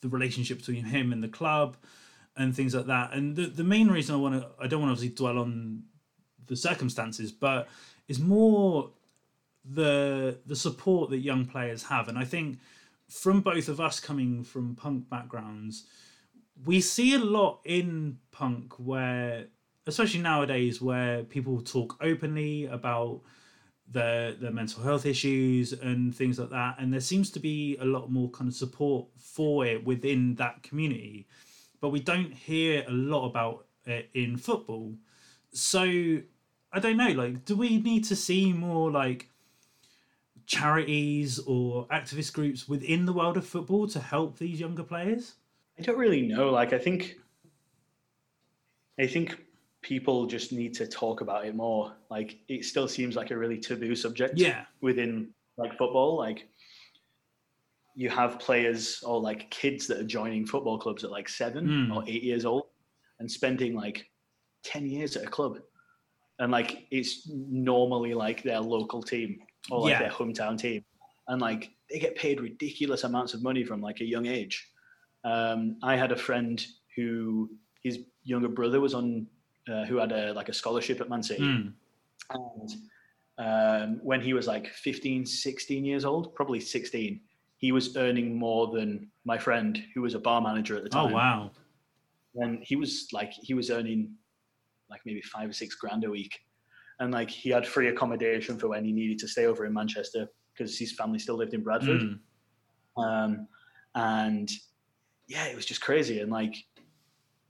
Speaker 1: the relationship between him and the club and things like that. And the the main reason I want to, I don't want to obviously dwell on the circumstances, but is more the the support that young players have, and I think from both of us coming from punk backgrounds, we see a lot in punk where, especially nowadays, where people talk openly about their their mental health issues and things like that, and there seems to be a lot more kind of support for it within that community, but we don't hear a lot about it in football. So I don't know, like, do we need to see more like charities or activist groups within the world of football to help these younger players?
Speaker 2: I don't really know. Like, I think, I think people just need to talk about it more. Like, it still seems like a really taboo subject.
Speaker 1: Yeah.
Speaker 2: Within like football, like you have players or like kids that are joining football clubs at like seven
Speaker 1: Mm.
Speaker 2: or eight years old and spending like 10 years at a club. And like it's normally like their local team or like
Speaker 1: Yeah.
Speaker 2: their hometown team. And like they get paid ridiculous amounts of money from like a young age. Um, I had a friend who his younger brother was on, uh, who had a like a scholarship at Man City
Speaker 1: Mm.
Speaker 2: and um, when he was like 15 16 years old probably 16 he was earning more than my friend who was a bar manager at the time.
Speaker 1: Oh
Speaker 2: time
Speaker 1: wow.
Speaker 2: and he was like he was earning like maybe five or six grand a week and like he had free accommodation for when he needed to stay over in manchester because his family still lived in bradford
Speaker 1: Mm.
Speaker 2: um, and yeah, it was just crazy. And like,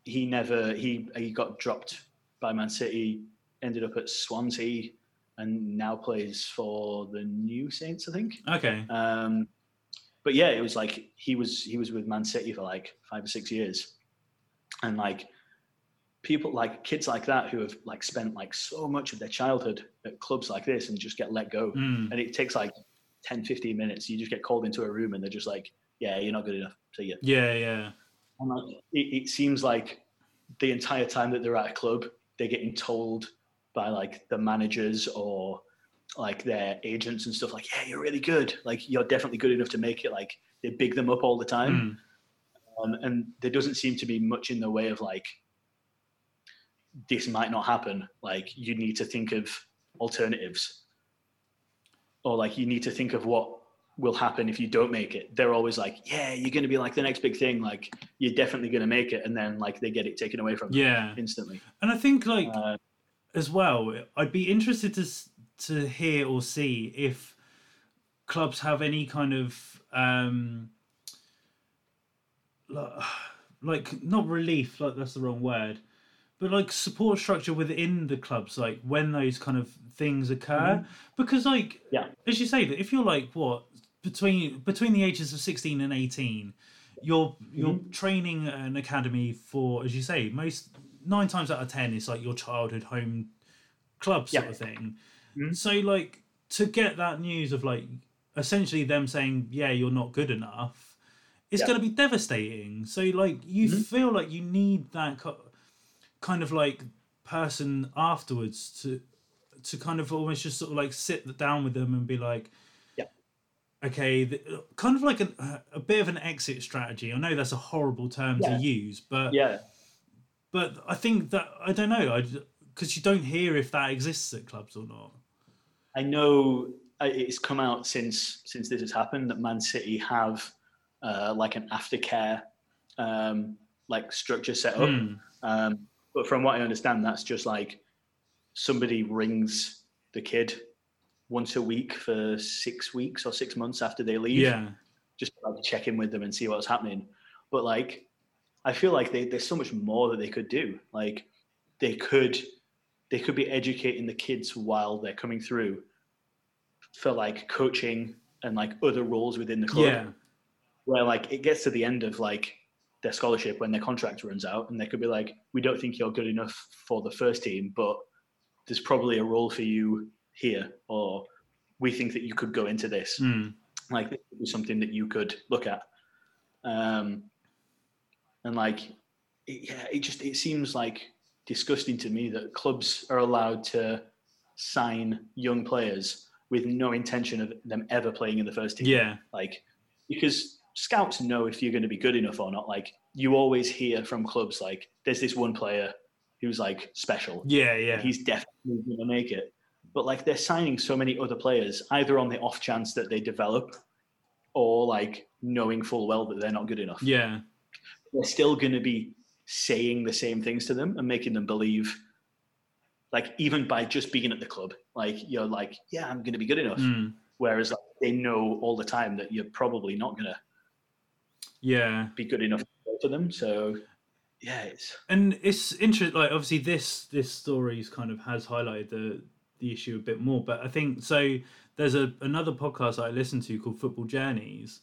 Speaker 2: he never he he got dropped by Man City, ended up at Swansea, and now plays for the New Saints, I think.
Speaker 1: Okay.
Speaker 2: Um, but yeah, it was like he was he was with Man City for like five or six years, and like people like kids like that who have like spent like so much of their childhood at clubs like this and just get let go.
Speaker 1: Mm.
Speaker 2: and it takes like 10 15 minutes. You just get called into a room and they're just like yeah you're not good enough. See you
Speaker 1: Yeah, yeah.
Speaker 2: and like, it, it seems like the entire time that they're at a club they're getting told by like the managers or like their agents and stuff like yeah you're really good. Like you're definitely good enough to make it. Like they big them up all the time.
Speaker 1: Mm.
Speaker 2: um, and there doesn't seem to be much in the way of like this might not happen like you need to think of alternatives. Or like you need to think of what will happen if you don't make it. They're always like yeah you're going to be like the next big thing like you're definitely going to make it and then like they get it taken away from them
Speaker 1: Yeah.
Speaker 2: instantly.
Speaker 1: And I think like
Speaker 2: uh,
Speaker 1: as well, I'd be interested to to hear or see if clubs have any kind of um li- (sighs) like not relief, like that's the wrong word, but like support structure within the clubs, like when those kind of things occur, because like
Speaker 2: Yeah.
Speaker 1: as you say that if you're like what between between the ages of 16 and 18 you're you're training an academy for as you say most nine times out of ten it's like your childhood home club sort
Speaker 2: Yeah.
Speaker 1: of thing
Speaker 2: Mhm.
Speaker 1: so like to get that news of like essentially them saying yeah you're not good enough it's
Speaker 2: Yeah.
Speaker 1: going to be devastating so like you
Speaker 2: Mhm.
Speaker 1: feel like you need that co- kind of like person afterwards to to kind of almost just sort of like sit down with them and be like
Speaker 2: Yeah.
Speaker 1: okay the, kind of like a, a bit of an exit strategy i know that's a horrible term
Speaker 2: Yeah.
Speaker 1: to use but
Speaker 2: yeah
Speaker 1: but i think that i don't know because you don't hear if that exists at clubs or not
Speaker 2: I know uh, it's come out since since this has happened that Man City have uh, like an aftercare um, like structure set up.
Speaker 1: Hmm.
Speaker 2: Um, but from what I understand, that's just like somebody rings the kid once a week for six weeks or six months after they leave,
Speaker 1: yeah
Speaker 2: just to, like check in with them and see what's happening. But like, I feel like they, there's so much more that they could do. Like, they could they could be educating the kids while they're coming through for like coaching and like other roles within the club
Speaker 1: yeah
Speaker 2: where like it gets to the end of like their scholarship when their contract runs out and they could be like we don't think you're good enough for the first team but there's probably a role for you here or we think that you could go into this.
Speaker 1: Hmm.
Speaker 2: like this be something that you could look at. Um and like it, yeah it just it seems like disgusting to me that clubs are allowed to sign young players with no intention of them ever playing in the first team.
Speaker 1: Yeah.
Speaker 2: Like because scouts know if you're going to be good enough or not like you always hear from clubs like there's this one player who's like special
Speaker 1: yeah yeah
Speaker 2: he's definitely going to make it but like they're signing so many other players either on the off chance that they develop or like knowing full well that they're not good enough.
Speaker 1: Yeah.
Speaker 2: They're still going to be saying the same things to them and making them believe, like even by just being at the club, like you're like, yeah, I'm going to be good enough.
Speaker 1: Mm.
Speaker 2: Whereas like, they know all the time that you're probably not going to
Speaker 1: Yeah.
Speaker 2: be good enough for them. So yeah, it's
Speaker 1: and it's interesting like obviously this this story's kind of has highlighted the the issue a bit more but i think so there's a another podcast i listen to called football journeys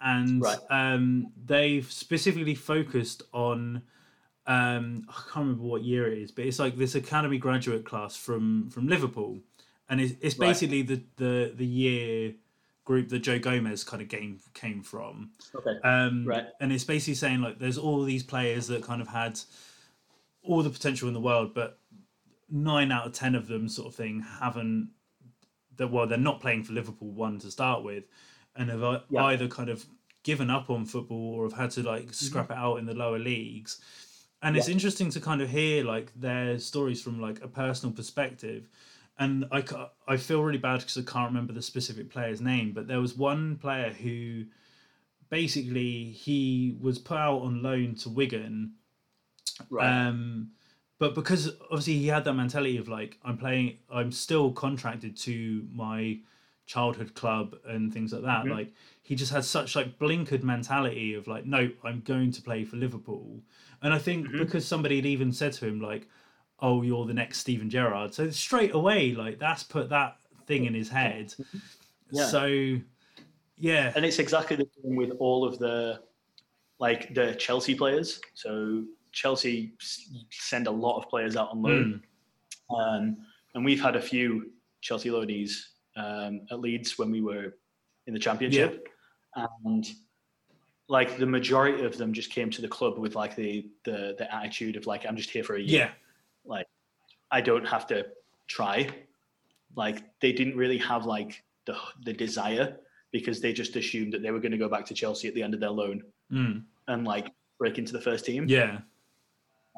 Speaker 1: and
Speaker 2: Right.
Speaker 1: um they've specifically focused on um i can't remember what year it is but it's like this academy graduate class from from liverpool and it's, it's
Speaker 2: Right.
Speaker 1: basically the the the year group that joe gomez kind of game came from
Speaker 2: okay.
Speaker 1: um,
Speaker 2: Right.
Speaker 1: And it's basically saying like there's all these players that kind of had all the potential in the world, but nine out of ten of them sort of thing haven't. That well, they're not playing for Liverpool one to start with, and have
Speaker 2: Yeah.
Speaker 1: either kind of given up on football or have had to like scrap it out in the lower leagues. And it's interesting to kind of hear like their stories from like a personal perspective. And I, I feel really bad because I can't remember the specific player's name, but there was one player who basically he was put out on loan to Wigan
Speaker 2: Right.
Speaker 1: um, but because obviously he had that mentality of like I'm playing, I'm still contracted to my childhood club and things like that.
Speaker 2: Mhm.
Speaker 1: Like he just had such like blinkered mentality of like, no, I'm going to play for Liverpool. And I think
Speaker 2: Mhm.
Speaker 1: because somebody had even said to him like, "Oh, you're the next Steven Gerrard," so straight away like that's put that thing in his head.
Speaker 2: Yeah.
Speaker 1: So yeah,
Speaker 2: and it's exactly the same with all of the like the Chelsea players. So Chelsea send a lot of players out on loan, um, and we've had a few Chelsea loanees um, at Leeds when we were in the Championship, and like the majority of them just came to the club with like the the the attitude of like I'm just here for a year.
Speaker 1: yeah,
Speaker 2: I don't have to try. Like they didn't really have like the the desire because they just assumed that they were going to go back to Chelsea at the end of their loan
Speaker 1: mm,
Speaker 2: and like break into the first team.
Speaker 1: yeah,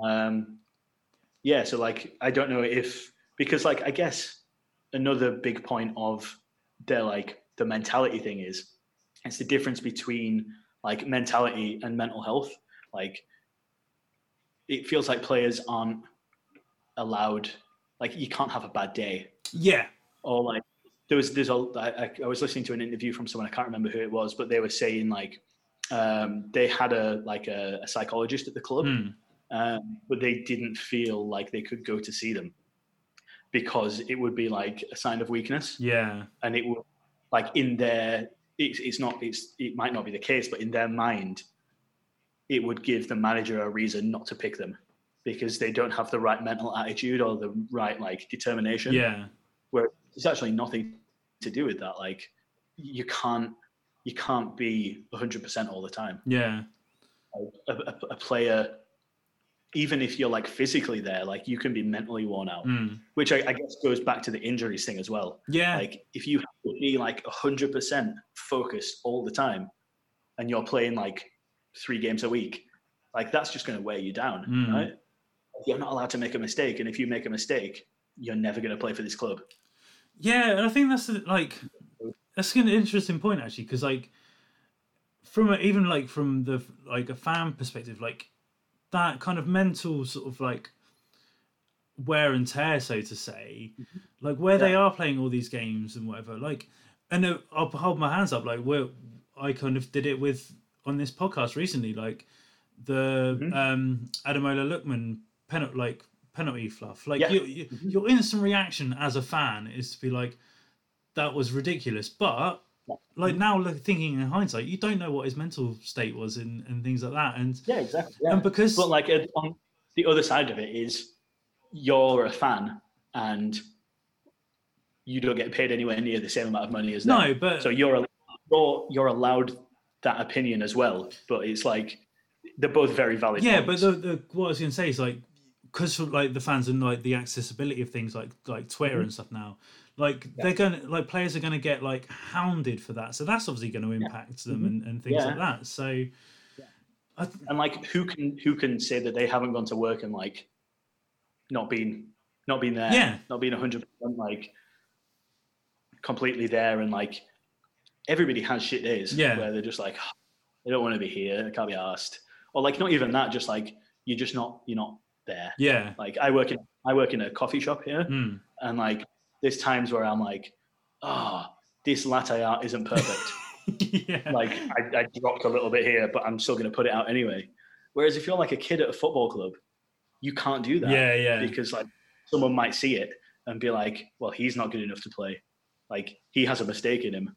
Speaker 2: Um, yeah. So like I don't know if because like I guess another big point of their like the mentality thing is it's the difference between like mentality and mental health. Like it feels like players aren't allowed like you can't have a bad day.
Speaker 1: Yeah,
Speaker 2: or like there was there's a I, I- was listening to an interview from someone I can't remember who it was, but they were saying like um, they had a like a, a psychologist at the club,
Speaker 1: mm,
Speaker 2: um, but they didn't feel like they could go to see them because it would be like a sign of weakness,
Speaker 1: yeah,
Speaker 2: and it would like in their it's, it's not it's it might not be the case, but in their mind, it would give the manager a reason not to pick them because they don't have the right mental attitude or the right like determination
Speaker 1: yeah,
Speaker 2: where it's actually nothing to do with that. Like you can't you can't be 100% all the time.
Speaker 1: yeah,
Speaker 2: A, a, a player, even if you're like physically there, like you can be mentally worn out,
Speaker 1: mm,
Speaker 2: which I, I guess goes back to the injuries thing as well.
Speaker 1: yeah.
Speaker 2: Like if you have to be like 100% focused all the time, and you're playing like three games a week, like that's just going to wear you down,
Speaker 1: Mm.
Speaker 2: right? You're not allowed to make a mistake, and if you make a mistake, you're never going to play for this club.
Speaker 1: Yeah, and I think that's like that's an interesting point actually because like from a, even like from the like a fan perspective, like that kind of mental sort of like wear and tear, so to say, like where they are playing all these games and whatever. Like, and I'll hold my hands up. Like, where I kind of did it with on this podcast recently, like the
Speaker 2: Mhm.
Speaker 1: um Ademola Lookman penalty, like penalty fluff. Like
Speaker 2: Yeah.
Speaker 1: you, you, mm-hmm. your instant reaction as a fan is to be like, that was ridiculous. But like now, look, thinking in hindsight, you don't know what his mental state was and, and things like that. And
Speaker 2: Yeah, exactly. Yeah.
Speaker 1: and because
Speaker 2: But like on um, the other side of it is you're a fan and you don't get paid anywhere near the same amount of money as them.
Speaker 1: no, but
Speaker 2: So you're you're you're allowed that opinion as well. But it's like they're both very valid.
Speaker 1: yeah,
Speaker 2: points.
Speaker 1: but the, the what I was gonna say is like because like the fans and like the accessibility of things like like Twitter
Speaker 2: Mm-hmm.
Speaker 1: and stuff now, like they're gonna like players are gonna get like hounded for that. So that's obviously going to impact them and, and things
Speaker 2: Mm-hmm. Yeah.
Speaker 1: like that. So. I,
Speaker 2: and like who can who can say that they haven't gone to work and like not been not been there
Speaker 1: Yeah.
Speaker 2: not being 100% like completely there and like everybody has shit days
Speaker 1: Yeah.
Speaker 2: where they're just like, they don't want to be here, they can't be asked, or like not even that, just like you're just not you're not there.
Speaker 1: Yeah.
Speaker 2: Like I work in I work in a coffee shop here,
Speaker 1: Mm.
Speaker 2: and like there's times where I'm like, ah, this latte art isn't perfect. (laughs)
Speaker 1: yeah.
Speaker 2: like I, I dropped a little bit here, but I'm still going to put it out anyway. Whereas if you're like a kid at a football club, you can't do that
Speaker 1: yeah, yeah.
Speaker 2: because like someone might see it and be like, well, he's not good enough to play. Like he has a mistake in him.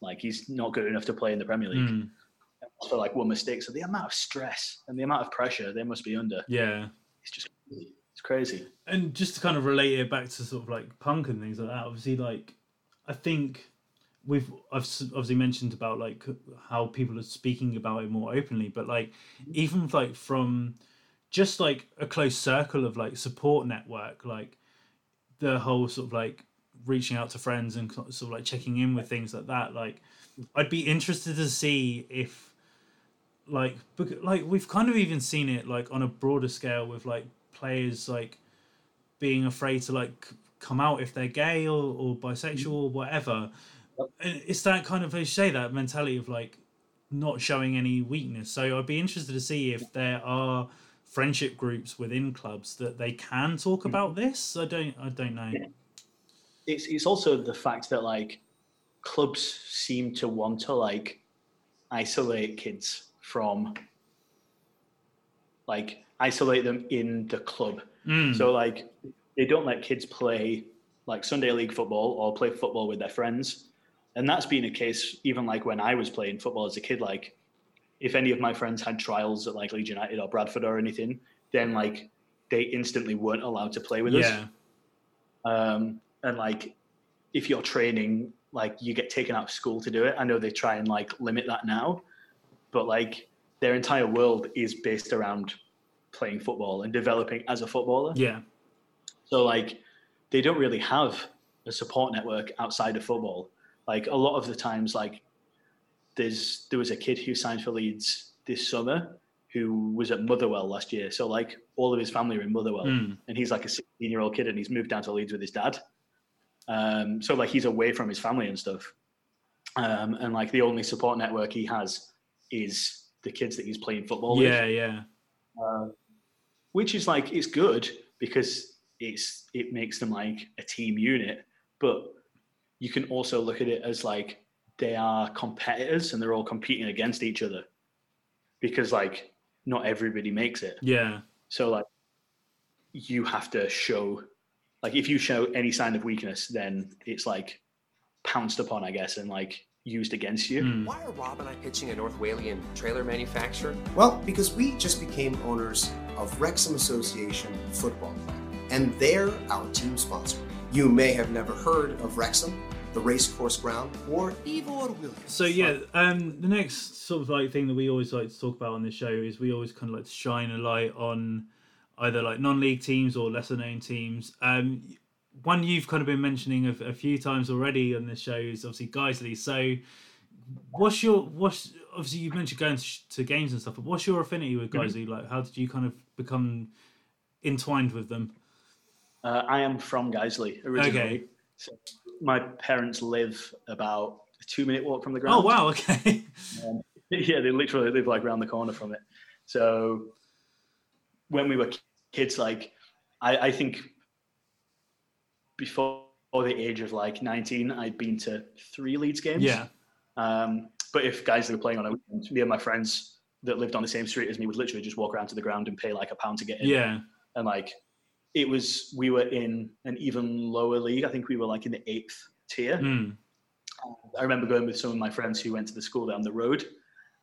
Speaker 2: Like he's not good enough to play in the Premier League.
Speaker 1: Mm.
Speaker 2: For like one mistake, so the amount of stress and the amount of pressure they must be under,
Speaker 1: Yeah.
Speaker 2: It's just it's crazy.
Speaker 1: and just to kind of relate it back to sort of like punk and things like that obviously like i think we've i've obviously mentioned about like how people are speaking about it more openly but like even like from just like a close circle of like support network like the whole sort of like reaching out to friends and sort of like checking in with things like that like i'd be interested to see if like like we've kind of even seen it like on a broader scale with like players like being afraid to like come out if they're gay or, or bisexual or whatever. And it's that kind of say that mentality of like not showing any weakness. So i'd be interested to see if there are friendship groups within clubs that they can talk hmm. about this. I don't i don't know.
Speaker 2: It's it's also the fact that like clubs seem to want to like isolate kids from like isolate them in the club.
Speaker 1: Mm,
Speaker 2: So like they don't let kids play like Sunday league football or play football with their friends. And that's been a case even like when I was playing football as a kid, like if any of my friends had trials at like Leeds United or Bradford or anything, then like they instantly weren't allowed to play with us.
Speaker 1: yeah
Speaker 2: Um, and like if you're training, like you get taken out of school to do it. I know they try and like limit that now, but like their entire world is based around playing football and developing as a footballer.
Speaker 1: yeah
Speaker 2: So like they don't really have a support network outside of football. Like a lot of the times, like there's there was a kid who signed for Leeds this summer who was at Motherwell last year. So like all of his family are in Motherwell,
Speaker 1: Mm.
Speaker 2: and he's like a 16 year old kid, and he's moved down to Leeds with his dad. Um, so like he's away from his family and stuff. Um, and like the only support network he has is the kids that he's playing football with.
Speaker 1: Yeah yeah.
Speaker 2: Uh, which is like it's good because it's it makes them like a team unit but you can also look at it as like they are competitors and they're all competing against each other because like not everybody makes it.
Speaker 1: Yeah.
Speaker 2: So like you have to show like if you show any sign of weakness then it's like pounced upon i guess and like used against you
Speaker 1: Mm.
Speaker 3: Why are Rob and I pitching a North Walian trailer manufacturer?
Speaker 4: Well, because we just became owners of Wrexham Association Football Club, and they're our team sponsor. You may have never heard of Wrexham, the racecourse ground, or Ifor Williams.
Speaker 1: So yeah, um, the next sort of like thing that we always like to talk about on this show is we always kind of like to shine a light on either like non-league teams or lesser known teams. Um, one you've kind of been mentioning a, a few times already on this show is obviously Guiseley. So what's your what's obviously you mentioned going to, to games and stuff, but what's your affinity with Guiseley? Like, how did you kind of become entwined with them?
Speaker 2: Uh, I am from Guiseley originally.
Speaker 1: Okay.
Speaker 2: So my parents live about a two minute walk from the ground.
Speaker 1: Oh wow, okay. (laughs)
Speaker 2: yeah, they literally live like around the corner from it. So when we were kids, like I, I think before the age of like 19, I'd been to three Leeds games.
Speaker 1: yeah,
Speaker 2: Um, but if guys that were playing on a weekend, me and my friends that lived on the same street as me would literally just walk around to the ground and pay like a pound to get in
Speaker 1: yeah,
Speaker 2: and like it was we were in an even lower league. I think we were like in the eighth tier.
Speaker 1: mm.
Speaker 2: I remember going with some of my friends who went to the school down the road,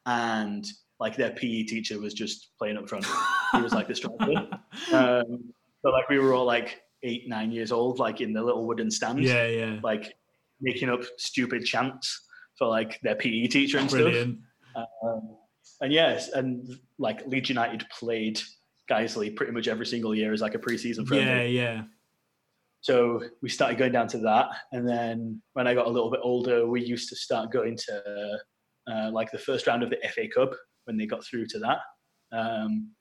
Speaker 2: and like their PE teacher was just playing up front. he was like the striker. (laughs) Um, but like we were all like eight, nine years old, like in the little wooden stands,
Speaker 1: yeah, yeah.
Speaker 2: like making up stupid chants for like their PE teacher and stuff.
Speaker 1: Brilliant.
Speaker 2: Um, and yes, and like Leeds United played Guiseley pretty much every single year as like a preseason friendly.
Speaker 1: Yeah, yeah.
Speaker 2: So we started going down to that, and then when I got a little bit older, we used to start going to uh, like the first round of the FA Cup when they got through to that. Um,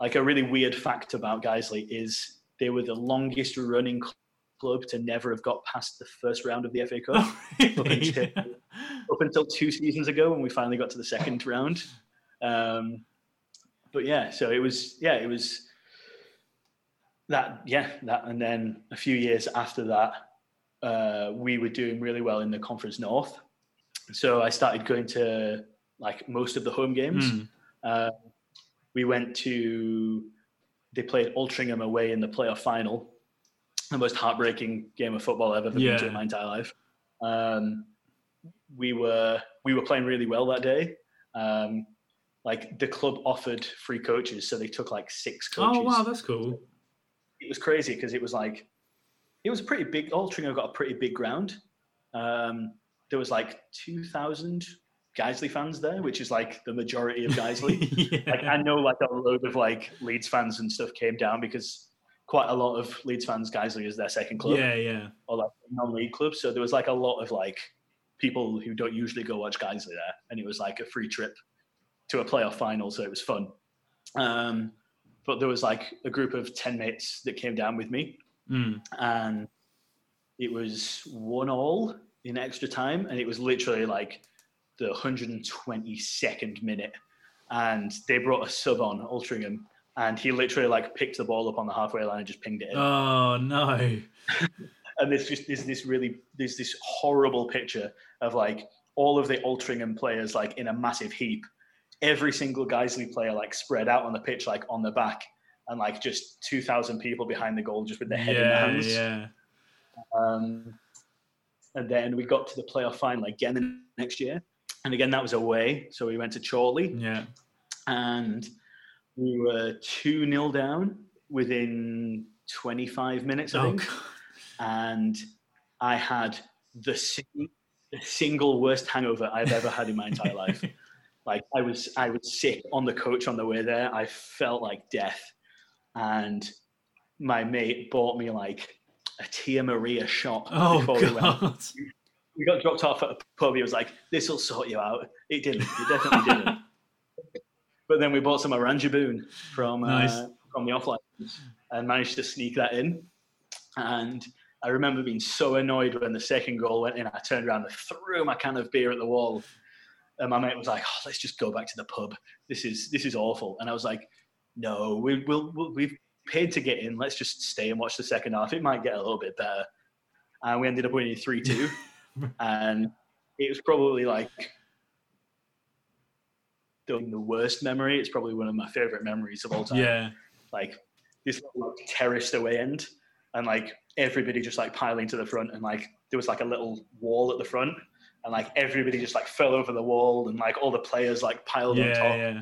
Speaker 2: like a really weird fact about Guiseley is they were the longest running club to never have got past the first round of the FA Cup.
Speaker 1: Oh, (laughs)
Speaker 2: Up
Speaker 1: really?
Speaker 2: until- up until two seasons ago when we finally got to the second (laughs) round. Um, but yeah, so it was yeah, it was that yeah that, and then a few years after that, uh, we were doing really well in the Conference North. So I started going to like most of the home games.
Speaker 1: Mm.
Speaker 2: Uh, we went to they played Altrincham away in the playoff final, the most heartbreaking game of football I've ever been to in my entire life. Um, we were we were playing really well that day. Um, like the club offered free coaches, so they took like six coaches.
Speaker 1: Oh wow, that's cool.
Speaker 2: It was crazy because it was like it was a pretty big. Altrincham got a pretty big ground. Um, there was like two thousand Guiseley fans there, which is like the majority of Guiseley (laughs) like. I know like a load of like Leeds fans and stuff came down because quite a lot of Leeds fans Guiseley is their second club
Speaker 1: yeah, yeah.
Speaker 2: or like non-league club. So there was like a lot of like people who don't usually go watch Guiseley there, and it was like a free trip to a playoff final, so it was fun. Um, but there was like a group of ten mates that came down with me,
Speaker 1: Mm.
Speaker 2: and it was one all in extra time, and it was literally like the 122nd minute, and they brought a sub on Altrincham, and he literally like picked the ball up on the halfway line and just pinged it in.
Speaker 1: Oh no. (laughs)
Speaker 2: and there's just there's this really there's this horrible picture of like all of the Altrincham players like in a massive heap, every single Guiseley player like spread out on the pitch like on the back, and like just 2,000 people behind the goal just with their head in their hands.
Speaker 1: yeah.
Speaker 2: Um, and then we got to the playoff final again the next year. And again, that was away. So we went to Chorley
Speaker 1: Yeah.
Speaker 2: and we were 2 0 down within 25 minutes, I
Speaker 1: Oh,
Speaker 2: think.
Speaker 1: God.
Speaker 2: And I had the, sing- the single worst hangover I've ever had in my entire life. (laughs) Like I was, I was sick on the coach on the way there. I felt like death, and my mate bought me like a Tia Maria shot
Speaker 1: Oh
Speaker 2: before we went. We got dropped off at a pub. He was like, "This will sort you out." It didn't. It definitely (laughs) didn't. But then we bought some Oranjeboom from uh, from the offline and managed to sneak that in. And I remember being so annoyed when the second goal went in. I turned around and threw my can of beer at the wall. And my mate was like, oh, "Let's just go back to the pub. This is this is awful." And I was like, "No, we, we'll, we'll we've paid to get in. Let's just stay and watch the second half. It might get a little bit better." And we ended up winning three two, (laughs) and it was probably like the the worst memory. It's probably one of my favorite memories of all time
Speaker 1: Yeah.
Speaker 2: like this little like, terraced away end and like everybody just like piling to the front and like there was like a little wall at the front and like everybody just like fell over the wall and like all the players like piled on top.
Speaker 1: yeah.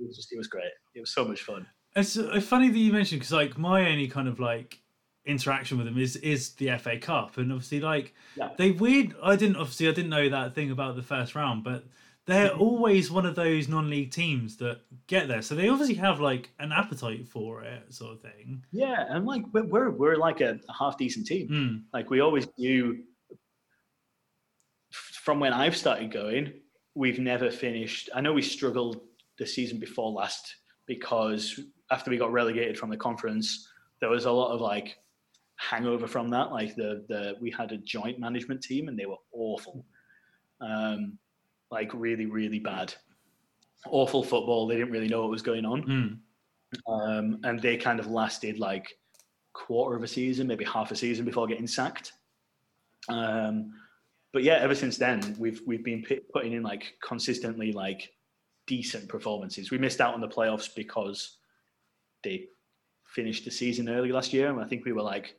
Speaker 2: It was just it was great. It was so much fun.
Speaker 1: It's uh, funny that you mentioned because like my only kind of like interaction with them is is the FA Cup, and obviously like
Speaker 2: Yeah.
Speaker 1: they weird. I didn't obviously I didn't know that thing about the first round, but they're
Speaker 2: Mm-hmm.
Speaker 1: always one of those non-league teams that get there, so they obviously have like an appetite for it, sort of thing.
Speaker 2: Yeah, and like we're we're, like a, a half decent team.
Speaker 1: Mm.
Speaker 2: Like we always do. from when I've started going, we've never finished. I know we struggled the season before last because after we got relegated from the conference, there was a lot of like hangover from that. Like the the we had a joint management team and they were awful, um, like really really bad, awful football. They didn't really know what was going on
Speaker 1: Mm.
Speaker 2: um, and they kind of lasted like quarter of a season, maybe half a season before getting sacked. Um, but yeah, ever since then, we've we've been putting in like consistently like decent performances. We missed out on the playoffs because they finished the season early last year, and I think we were like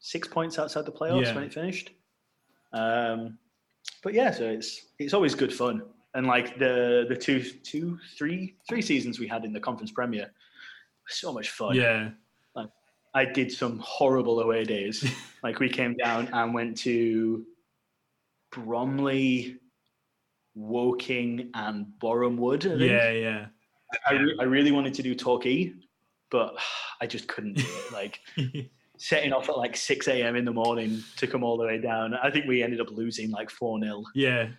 Speaker 2: six points outside the playoffs
Speaker 1: Yeah.
Speaker 2: when it finished. Um, but yeah, so it's it's always good fun. And like the the two two three three seasons we had in the conference premier, so much fun.
Speaker 1: Yeah.
Speaker 2: I did some horrible away days. (laughs) like we came down and went to Bromley, Woking, and think.
Speaker 1: Yeah, yeah.
Speaker 2: I, I really wanted to do Torquay, but I just couldn't do it. Like (laughs) setting off at like 6 a.m. in the morning to come all the way down. I think we ended up losing like 4 0.
Speaker 1: yeah. (sighs)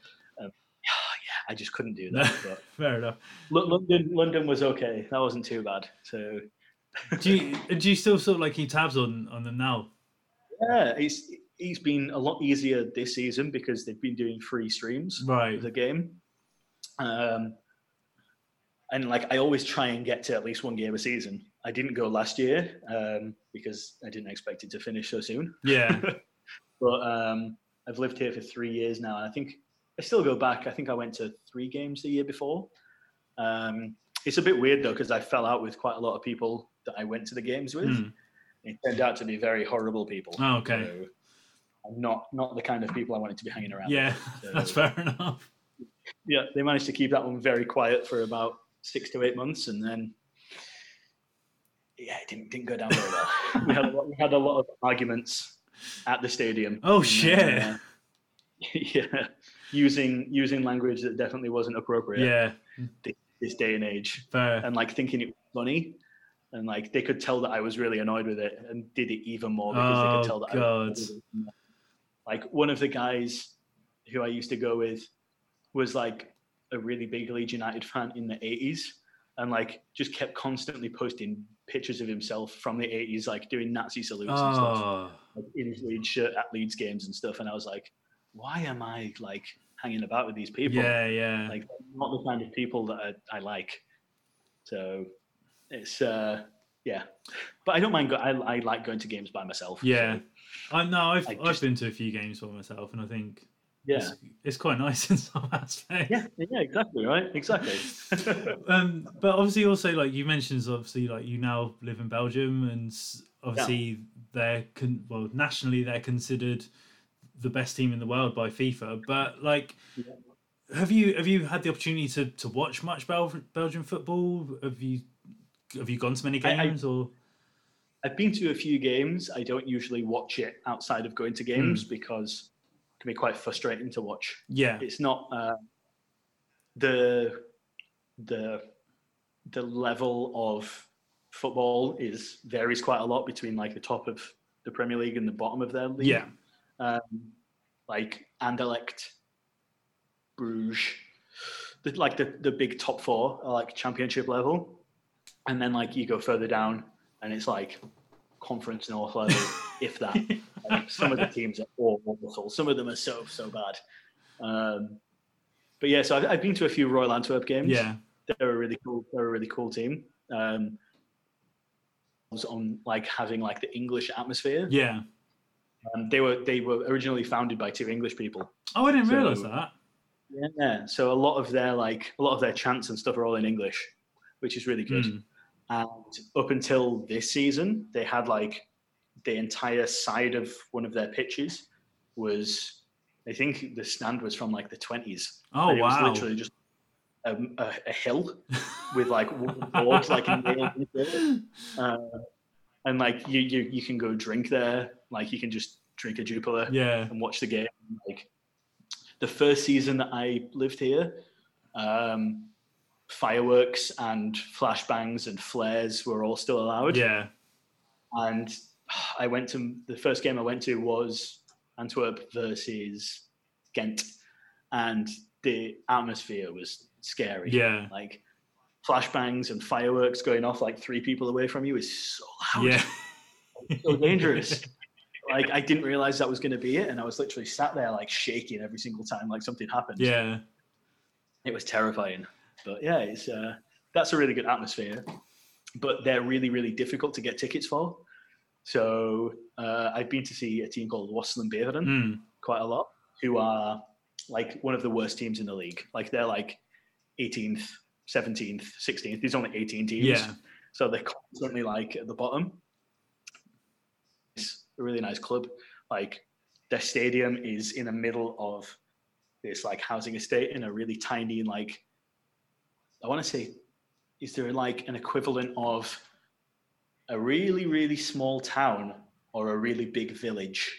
Speaker 2: Yeah, I just couldn't do
Speaker 1: No, (laughs)
Speaker 2: that. But
Speaker 1: fair enough.
Speaker 2: Lo- London, London was okay. That wasn't too bad. So
Speaker 1: Do you (laughs) do you still sort of like keep tabs on on them now?
Speaker 2: yeah, it's it's been a lot easier this season because they've been doing free streams
Speaker 1: Right.
Speaker 2: of the game. Um, and like I always try and get to at least one game a season. I didn't go last year um, because I didn't expect it to finish so soon.
Speaker 1: Yeah. (laughs)
Speaker 2: But um, I've lived here for three years now, and I think I still go back. I think I went to three games the year before. Um, it's a bit weird though because I fell out with quite a lot of people that I went to the games with.
Speaker 1: Hmm.
Speaker 2: It turned out to be very horrible people.
Speaker 1: Oh, okay.
Speaker 2: So I'm not not the kind of people I wanted to be hanging around.
Speaker 1: Yeah.
Speaker 2: with. (laughs)
Speaker 1: That's fair enough.
Speaker 2: Yeah, they managed to keep that one very quiet for about six to eight months, and then yeah, it didn't didn't go down very well. we had a lot, we had a lot of arguments at the stadium.
Speaker 1: Oh,
Speaker 2: and,
Speaker 1: shit.
Speaker 2: uh, (laughs) yeah, using using language that definitely wasn't appropriate
Speaker 1: Yeah.
Speaker 2: this day and age,
Speaker 1: Fair.
Speaker 2: and like thinking it was funny. And like they could tell that I was really annoyed with it, and did it even more because they
Speaker 1: Oh,
Speaker 2: could tell that. I
Speaker 1: God.
Speaker 2: was annoyed with it. Like one of the guys who I used to go with was like a really big Leeds United fan in the 80s and like just kept constantly posting pictures of himself from the 80s, like doing Nazi salutes and stuff
Speaker 1: Oh.
Speaker 2: like, in his Leeds shirt at Leeds games and stuff. And I was like, why am I like hanging about with these people?
Speaker 1: Yeah, yeah.
Speaker 2: Like, not the kind of people that I, I like. So it's, uh, yeah. But I don't mind, go- I, I like going to games by myself.
Speaker 1: yeah.
Speaker 2: so,
Speaker 1: I know I've I've been to a few games by myself and I think
Speaker 2: yeah.
Speaker 1: it's, it's quite nice (laughs) in some aspects.
Speaker 2: Yeah, yeah, exactly, right? Exactly. (laughs)
Speaker 1: um, but obviously, also like you mentioned, obviously, like you now live in Belgium, and obviously they're con- well nationally they're considered the best team in the world by FIFA. But like, have you have you had the opportunity to to watch much Bel- Belgian football? Have you have you gone to many
Speaker 2: I- I-
Speaker 1: games or?
Speaker 2: I've been to a few games. I don't usually watch it outside of going to games
Speaker 1: Hmm.
Speaker 2: because can be quite frustrating to watch.
Speaker 1: Yeah,
Speaker 2: It's not uh, the the the level of football is varies quite a lot between like the top of the Premier League and the bottom of their league.
Speaker 1: yeah,
Speaker 2: um, like Anderlecht, Bruges, the, like the, the big top four are like championship level. And then like you go further down and it's like conference north level, (laughs) if that. Like, some of the teams are awful. Some of them are so, so bad. Um, but yeah, so I've, I've been to a few Royal Antwerp games.
Speaker 1: yeah,
Speaker 2: They're a really cool, they're a really cool team. Um, was on like having like the English atmosphere.
Speaker 1: yeah.
Speaker 2: Um, they were they were originally founded by two English people.
Speaker 1: Oh, I didn't
Speaker 2: So-
Speaker 1: realize that.
Speaker 2: Yeah. So a lot of their like a lot of their chants and stuff are all in English, which is really good.
Speaker 1: Mm.
Speaker 2: And up until this season, they had like the entire side of one of their pitches was I think the stand was from like the twenties.
Speaker 1: Oh
Speaker 2: it was
Speaker 1: wow!
Speaker 2: literally just a, a, a hill with like boards like into it. (laughs) Uh, and like you, you you can go drink there, like you can just drink a Jupiler
Speaker 1: yeah,
Speaker 2: and watch the game. Like the first season that I lived here, um, fireworks and flashbangs and flares were all still allowed.
Speaker 1: yeah,
Speaker 2: And I went to the first game I went to was Antwerp versus Ghent, and the atmosphere was scary.
Speaker 1: yeah,
Speaker 2: Like flashbangs and fireworks going off like three people away from you is so loud
Speaker 1: yeah. (laughs)
Speaker 2: so dangerous. like I didn't realize that was going to be it, and I was literally sat there like shaking every single time like something happened.
Speaker 1: Yeah,
Speaker 2: it was terrifying. But yeah, it's uh, that's a really good atmosphere. But they're really really difficult to get tickets for. So uh, I've been to see a team called Waasland-Beveren
Speaker 1: Mm.
Speaker 2: quite a lot, who are like one of the worst teams in the league. Like they're like 18th, 17th, 16th. There's only 18 teams.
Speaker 1: yeah,
Speaker 2: So they're constantly like at the bottom. It's a really nice club. Like their stadium is in the middle of this like housing estate in a really tiny like I want to say is there like an equivalent of a really really small town or a really big village?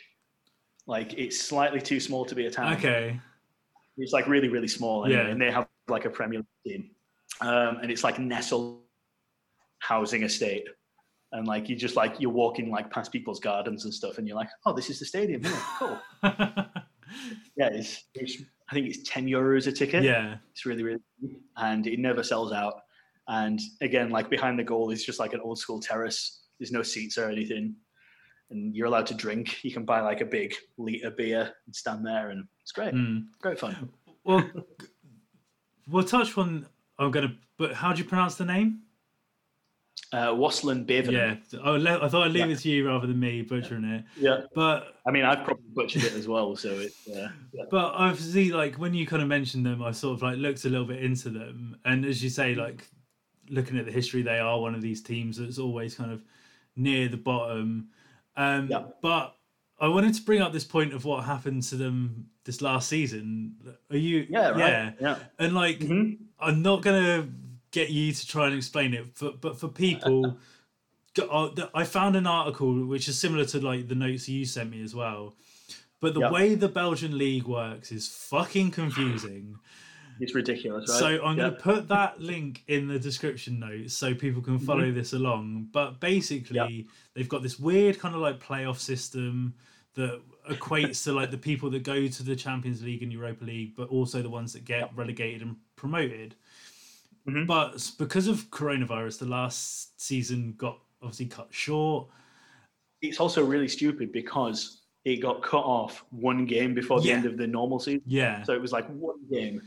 Speaker 2: Like it's slightly too small to be a town.
Speaker 1: okay,
Speaker 2: It's like really, really small, anyway,
Speaker 1: Yeah.
Speaker 2: and they have like a Premier League team, um, and it's like nestled housing estate, and like you just like you're walking like past people's gardens and stuff, and you're like, oh, this is the stadium, yeah, cool. (laughs) yeah, it's, it's I think it's ten euros a ticket.
Speaker 1: yeah,
Speaker 2: it's really, really, and it never sells out. And again, like behind the goal is just like an old school terrace. There's no seats or anything. and you're allowed to drink. You can buy like a big liter beer and stand there, and it's great.
Speaker 1: Mm.
Speaker 2: Great fun.
Speaker 1: Well, we'll touch on. I'm gonna. But how do you pronounce the name?
Speaker 2: Uh, Waasland Bevan.
Speaker 1: Yeah, I, le- I thought I'd leave
Speaker 2: Yeah.
Speaker 1: it to you rather than me butchering it.
Speaker 2: yeah.
Speaker 1: But
Speaker 2: I mean, I've probably butchered it as well, so it. Uh, yeah.
Speaker 1: but obviously, like when you kind of mentioned them, I sort of like looked a little bit into them, and as you say, like looking at the history, they are one of these teams that's always kind of near the bottom. Um,
Speaker 2: Yeah.
Speaker 1: But I wanted to bring up this point of what happened to them this last season. Are you?
Speaker 2: Yeah. Right.
Speaker 1: Yeah.
Speaker 2: Yeah.
Speaker 1: And like,
Speaker 2: Mhm.
Speaker 1: I'm not gonna get you to try and explain it, but but for people, (laughs) uh, I found an article which is similar to like the notes you sent me as well. But the
Speaker 2: Yep.
Speaker 1: way the Belgian league works is fucking confusing.
Speaker 2: It's ridiculous, right?
Speaker 1: So I'm
Speaker 2: yeah.
Speaker 1: going to put that link in the description notes so people can follow
Speaker 2: Mm-hmm.
Speaker 1: this along. But basically, they've got this weird kind of like playoff system that equates to like the people that go to the Champions League and Europa League, but also the ones that get relegated and promoted.
Speaker 2: Mhm.
Speaker 1: But because of coronavirus, the last season got obviously cut short.
Speaker 2: It's also really stupid because it got cut off one game before the
Speaker 1: Yeah.
Speaker 2: end of the normal season.
Speaker 1: Yeah.
Speaker 2: So it was like one game.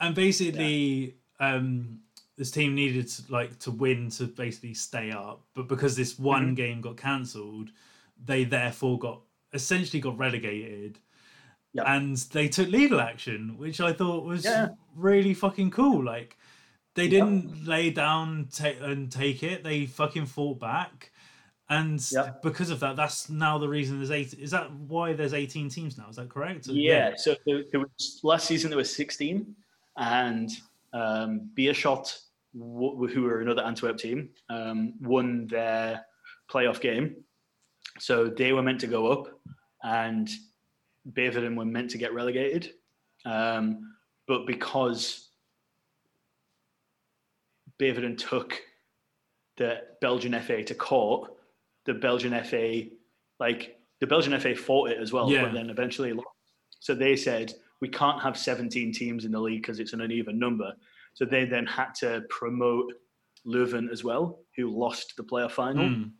Speaker 1: and basically um this team needed to like to win to basically stay up but because this one
Speaker 2: Mhm.
Speaker 1: game got cancelled they therefore got essentially got relegated
Speaker 2: Yep.
Speaker 1: and they took legal action which i thought was
Speaker 2: Yeah.
Speaker 1: really fucking cool like they
Speaker 2: Yep.
Speaker 1: didn't lay down ta- and take it they fucking fought back and
Speaker 2: Yep.
Speaker 1: because of that that's now the reason there's eight is that why there's 18 teams now is that correct
Speaker 2: Yeah. So there, there was last season there was 16, and um, Beerschot, who were another Antwerp team, um, won their playoff game. So they were meant to go up, and Beveren were meant to get relegated. Um, but because Beveren took the Belgian FA to court, the Belgian FA, like the Belgian FA fought it as well,
Speaker 1: Yeah.
Speaker 2: but then eventually lost. So they said we can't have 17 teams in the league because it's an uneven number. So they then had to promote Leuven as well, who lost the playoff final.
Speaker 1: Mm.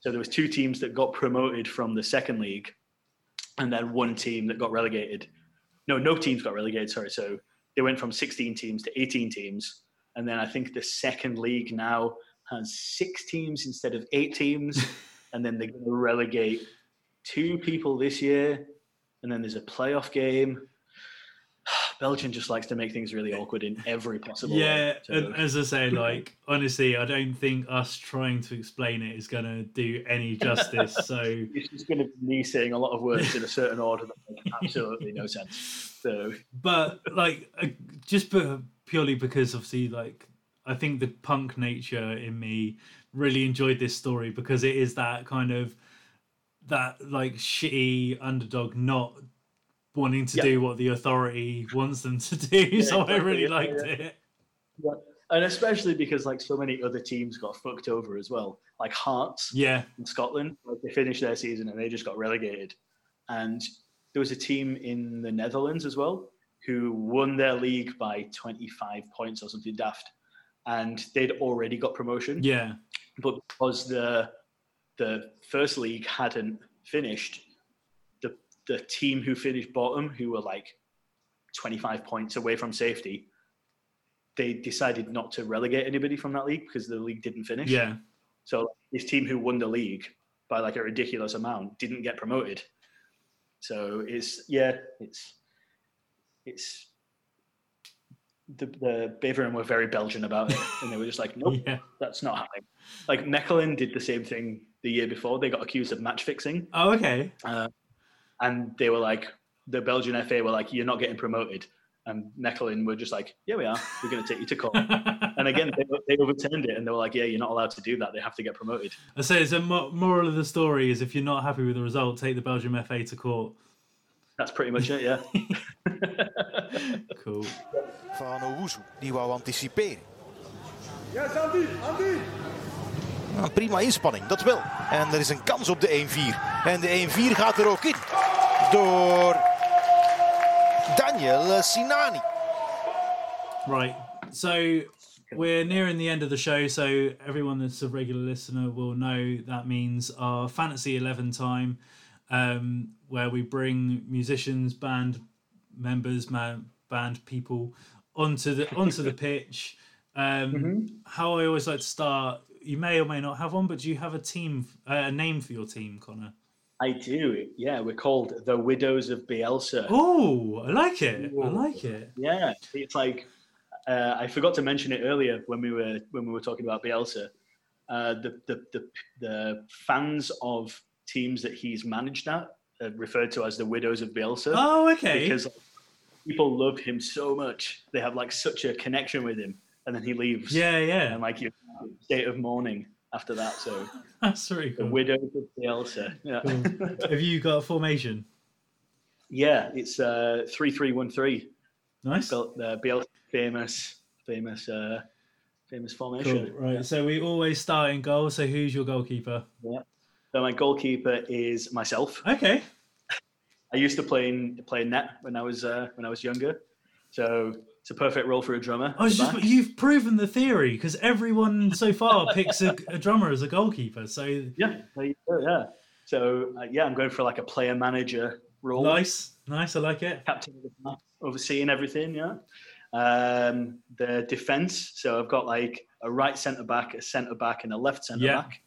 Speaker 2: So there was two teams that got promoted from the second league, and then one team that got relegated. No, no teams got relegated. Sorry. So they went from 16 teams to 18 teams, and then I think the second league now has six teams instead of eight teams, (laughs) and then they're going to relegate two people this year, and then there's a playoff game. (sighs) Belgium just likes to make things really awkward in every possible
Speaker 1: Yeah,
Speaker 2: way.
Speaker 1: Yeah, as I say, like (laughs) honestly, I don't think us trying to explain it is going to do any justice. So (laughs)
Speaker 2: it's just going to be me saying a lot of words in a certain order that make absolutely no sense. So
Speaker 1: but like uh, just purely because obviously like i think the punk nature in me really enjoyed this story because it is that kind of that like shitty underdog not wanting to
Speaker 2: Yeah.
Speaker 1: do what the authority (laughs) wants them to do so i really liked
Speaker 2: yeah.
Speaker 1: it
Speaker 2: and especially because like so many other teams got fucked over as well, like Hearts
Speaker 1: yeah
Speaker 2: in Scotland, like they finished their season and they just got relegated. And there was a team in the Netherlands as well who won their league by 25 points or something daft, and they'd already got promotion.
Speaker 1: yeah
Speaker 2: but because the the first league hadn't finished, the the team who finished bottom, who were like 25 points away from safety, they decided not to relegate anybody from that league because the league didn't finish.
Speaker 1: yeah
Speaker 2: So this team who won the league by like a ridiculous amount didn't get promoted. So it's yeah, it's it's the the Beveren were very Belgian about it, and they were just like, (laughs) nope,
Speaker 1: yeah
Speaker 2: that's not happening. Like Mechelen did the same thing the year before. They got accused of match fixing,
Speaker 1: oh okay uh,
Speaker 2: and they were like, the Belgian FA were like, you're not getting promoted. And Mechelen were just like, yeah, we are. We're going to take you to court. (laughs) and again, they, they overturned it, and they were like, yeah, you're not allowed to do that. They have to get promoted.
Speaker 1: i say it's a moral of the story is if you're not happy with the result take the belgium fa to court
Speaker 2: That's pretty much it. Yeah. (laughs)
Speaker 1: cool
Speaker 5: van Owusu. Die wou anticiperen.
Speaker 6: Yes, Andy, Andy.
Speaker 5: Nou, prima inspanning, dat wel. En er is een kans op de 1-4. En de 1-4 gaat er ook in. Door Daniel Sinani.
Speaker 1: Right. So we're nearing the end of the show, so everyone that's a regular listener will know that means our Fantasy 11 time, um, where we bring musicians, band members, man, band people onto the onto the pitch. Um, How I always like to start, you may or may not have one, but do you have a team, uh, a name for your team, Connor?
Speaker 2: I do. Yeah, we're called the Widows of Bielsa.
Speaker 1: Oh, I like it. I like it.
Speaker 2: Yeah, it's like uh, I forgot to mention it earlier when we were when we were talking about Bielsa. Uh, the, the the the fans of teams that he's managed at are referred to as the Widows of Bielsa
Speaker 1: Oh, okay.
Speaker 2: because like, people love him so much. They have like such a connection with him, and then he leaves.
Speaker 1: yeah, yeah.
Speaker 2: and like you state of mourning after that. So (laughs)
Speaker 1: That's really
Speaker 2: the. Widows of Bielsa. Yeah,
Speaker 1: Cool. (laughs) Have you got a formation?
Speaker 2: yeah. It's uh, three three one three.
Speaker 1: Nice.
Speaker 2: Built the Bielsa famous famous uh, famous
Speaker 1: Cool.
Speaker 2: formation.
Speaker 1: Right. So we always start in goal. So who's your goalkeeper?
Speaker 2: So my goalkeeper is myself.
Speaker 1: Okay.
Speaker 2: I used to play in play in net when I was uh, when I was younger. So it's a perfect role for a drummer.
Speaker 1: I was just
Speaker 2: back.
Speaker 1: you've proven the theory because everyone so far (laughs) picks a, a drummer as a goalkeeper. So
Speaker 2: yeah, there you go, yeah. So uh, yeah, I'm going for like a player manager role.
Speaker 1: nice, nice. I like it.
Speaker 2: captain of the pack, overseeing everything. Yeah. Um, the defense. So I've got like a right centre back, a centre back, and a left centre
Speaker 1: Yeah.
Speaker 2: back.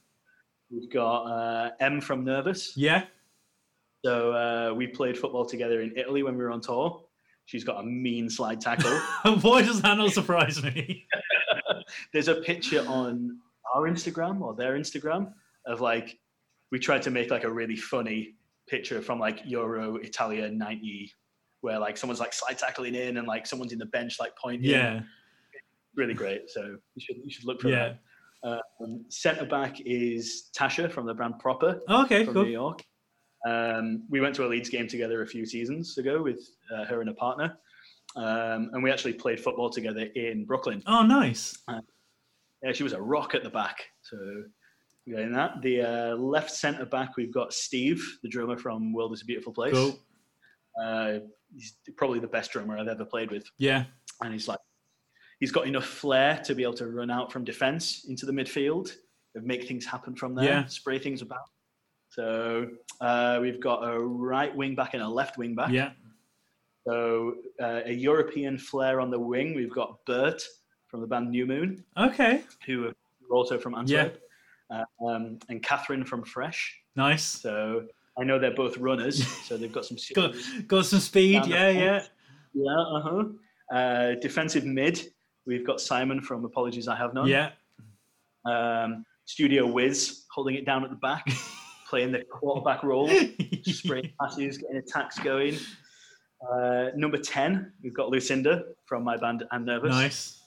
Speaker 2: We've got uh, Em from Nervus.
Speaker 1: Yeah.
Speaker 2: So uh, we played football together in Italy when we were on tour. She's got a mean slide tackle. (laughs)
Speaker 1: Why does that not surprise me? (laughs)
Speaker 2: There's a picture on our Instagram or their Instagram of like we tried to make like a really funny picture from like Euro Italia 90 where like someone's like slide tackling in and like someone's in the bench like pointing.
Speaker 1: Yeah.
Speaker 2: really great. So you should you should look for
Speaker 1: Yeah.
Speaker 2: that. Um, centre back is Tasha from the brand Proper
Speaker 1: Okay.
Speaker 2: from
Speaker 1: Cool.
Speaker 2: New York. Um, we went to a Leeds game together a few seasons ago with uh, her and a partner, um, and we actually played football together in Brooklyn.
Speaker 1: Oh, nice.
Speaker 2: Yeah, she was a rock at the back. So we got in that. The uh, left centre back, we've got Steve, the drummer from World is a Beautiful Place.
Speaker 1: Cool.
Speaker 2: Uh, he's probably the best drummer I've ever played with,
Speaker 1: Yeah.
Speaker 2: and he's like, he's got enough flair to be able to run out from defence into the midfield and make things happen from there,
Speaker 1: Yeah.
Speaker 2: spray things about. So uh, we've got a right wing back and a left wing back.
Speaker 1: Yeah.
Speaker 2: So uh, a European flair on the wing. We've got Bert from the band New Moon.
Speaker 1: Okay.
Speaker 2: who are also from Antwerp, uh, um, and Catherine from Fresh.
Speaker 1: Nice.
Speaker 2: So I know they're both runners, (laughs) so they've got some.
Speaker 1: Got got some speed. Yeah. Yeah.
Speaker 2: yeah, uh-huh. Uh Defensive mid, we've got Simon from Apologies I Have None.
Speaker 1: Yeah.
Speaker 2: Um, Studio Wiz holding it down at the back, (laughs) playing the quarterback role, spraying (laughs) passes, getting attacks going. Uh, number ten, we've got Lucinda from my band and Nervus.
Speaker 1: nice.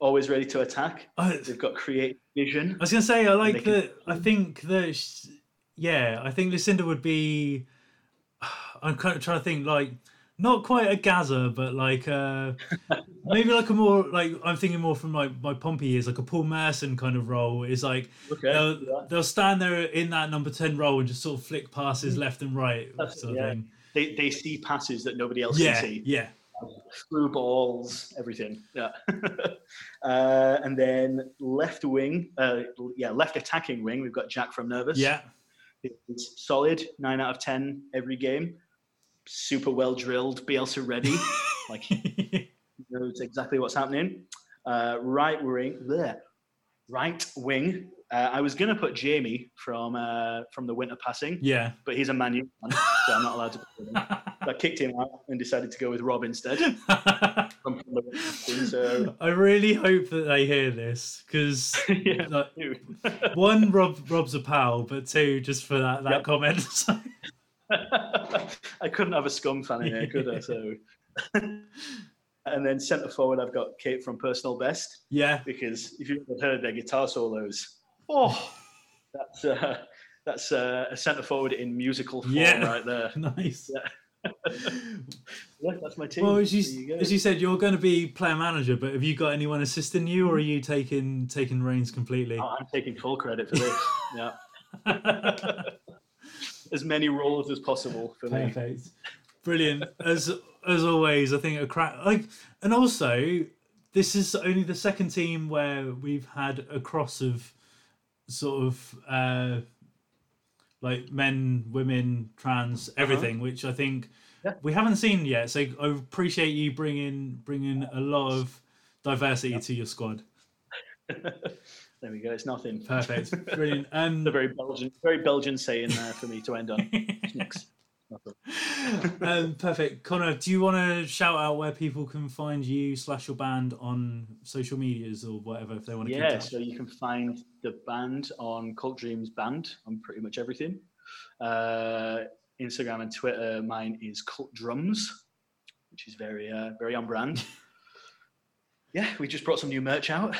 Speaker 2: Always ready to attack.
Speaker 1: I,
Speaker 2: They've got creative vision.
Speaker 1: I was gonna say I like that. I think that yeah, I think Lucinda would be. (sighs) I'm kind of trying to think like not quite a Gazza, but like uh (laughs) maybe like a more like I'm thinking more from like my Pompey years, like a Paul Merson kind of role. Is like
Speaker 2: Okay.
Speaker 1: they'll,
Speaker 2: yeah.
Speaker 1: they'll stand there in that number ten role and just sort of flick passes left and right, sort of
Speaker 2: yeah.
Speaker 1: thing.
Speaker 2: they, they see passes that nobody else
Speaker 1: Yeah,
Speaker 2: can see.
Speaker 1: yeah,
Speaker 2: Through balls, everything. Yeah. (laughs) uh, and then left wing, uh, yeah, left attacking wing, we've got Jack from Nervus.
Speaker 1: yeah.
Speaker 2: It's solid, nine out of 10 every game. Super well drilled, Bielsa ready. (laughs) like, knows exactly what's happening. Uh, right wing, bleh. right wing. Uh, I was going to put Jamie from uh, from the Winter Passing,
Speaker 1: yeah.
Speaker 2: but he's a Man U fan, so I'm not allowed to put him. I kicked him out and decided to go with Rob instead. (laughs) From the Winter Passing, so
Speaker 1: I really hope that they hear this because (laughs)
Speaker 2: yeah,
Speaker 1: like, (laughs) one, Rob Rob's a pal, but two, just for that that
Speaker 2: Yep.
Speaker 1: comment.
Speaker 2: I couldn't have a scum fan in there, could I? So, and then centre forward, I've got Kate from Personal Best
Speaker 1: yeah,
Speaker 2: because if you've ever heard their guitar solos, oh, that's uh, that's uh, a centre forward in musical form
Speaker 1: Yeah.
Speaker 2: right there. (laughs)
Speaker 1: nice. (laughs)
Speaker 2: Yeah, that's my team.
Speaker 1: Well, as you,
Speaker 2: you
Speaker 1: as you said, you're going to be player manager, but have you got anyone assisting you, or are you taking taking reins completely?
Speaker 2: Oh, I'm taking full credit for this. (laughs) yeah, as many roles as possible for me.
Speaker 1: Perfect, brilliant. As as always, I think a crack like, and also this is only the second team where we've had a cross of sort of uh, like men, women, trans, everything, which I think
Speaker 2: Yeah.
Speaker 1: we haven't seen yet. So I appreciate you bringing bringing a lot of diversity to your squad. (laughs)
Speaker 2: There we go. It's nothing.
Speaker 1: Perfect, brilliant. (laughs) Um,
Speaker 2: The very Belgian, very Belgian saying there for me to end on. (laughs) Schnicks. (laughs)
Speaker 1: Um, perfect. Connor, do you want to shout out where people can find you slash your band on social medias or whatever if they want to?
Speaker 2: Yeah, so you can find the band on Cult Dreams Band on pretty much everything. Uh, Instagram and Twitter, mine is Cult Drums, which is very uh, very on brand. (laughs) yeah, we just brought some new merch out,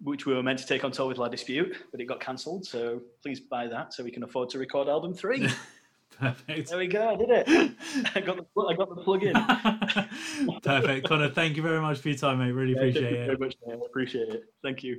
Speaker 2: which we were meant to take on tour with La Dispute, but it got cancelled. So please buy that so we can afford to record album three. (laughs)
Speaker 1: Perfect.
Speaker 2: there we go, I did it. (laughs) I got the pl- I got the plug in. (laughs)
Speaker 1: Perfect. Connor, thank you very much for your time, mate. Really
Speaker 2: Thank
Speaker 1: appreciate
Speaker 2: you
Speaker 1: it.
Speaker 2: very much, man. I appreciate it. Thank you.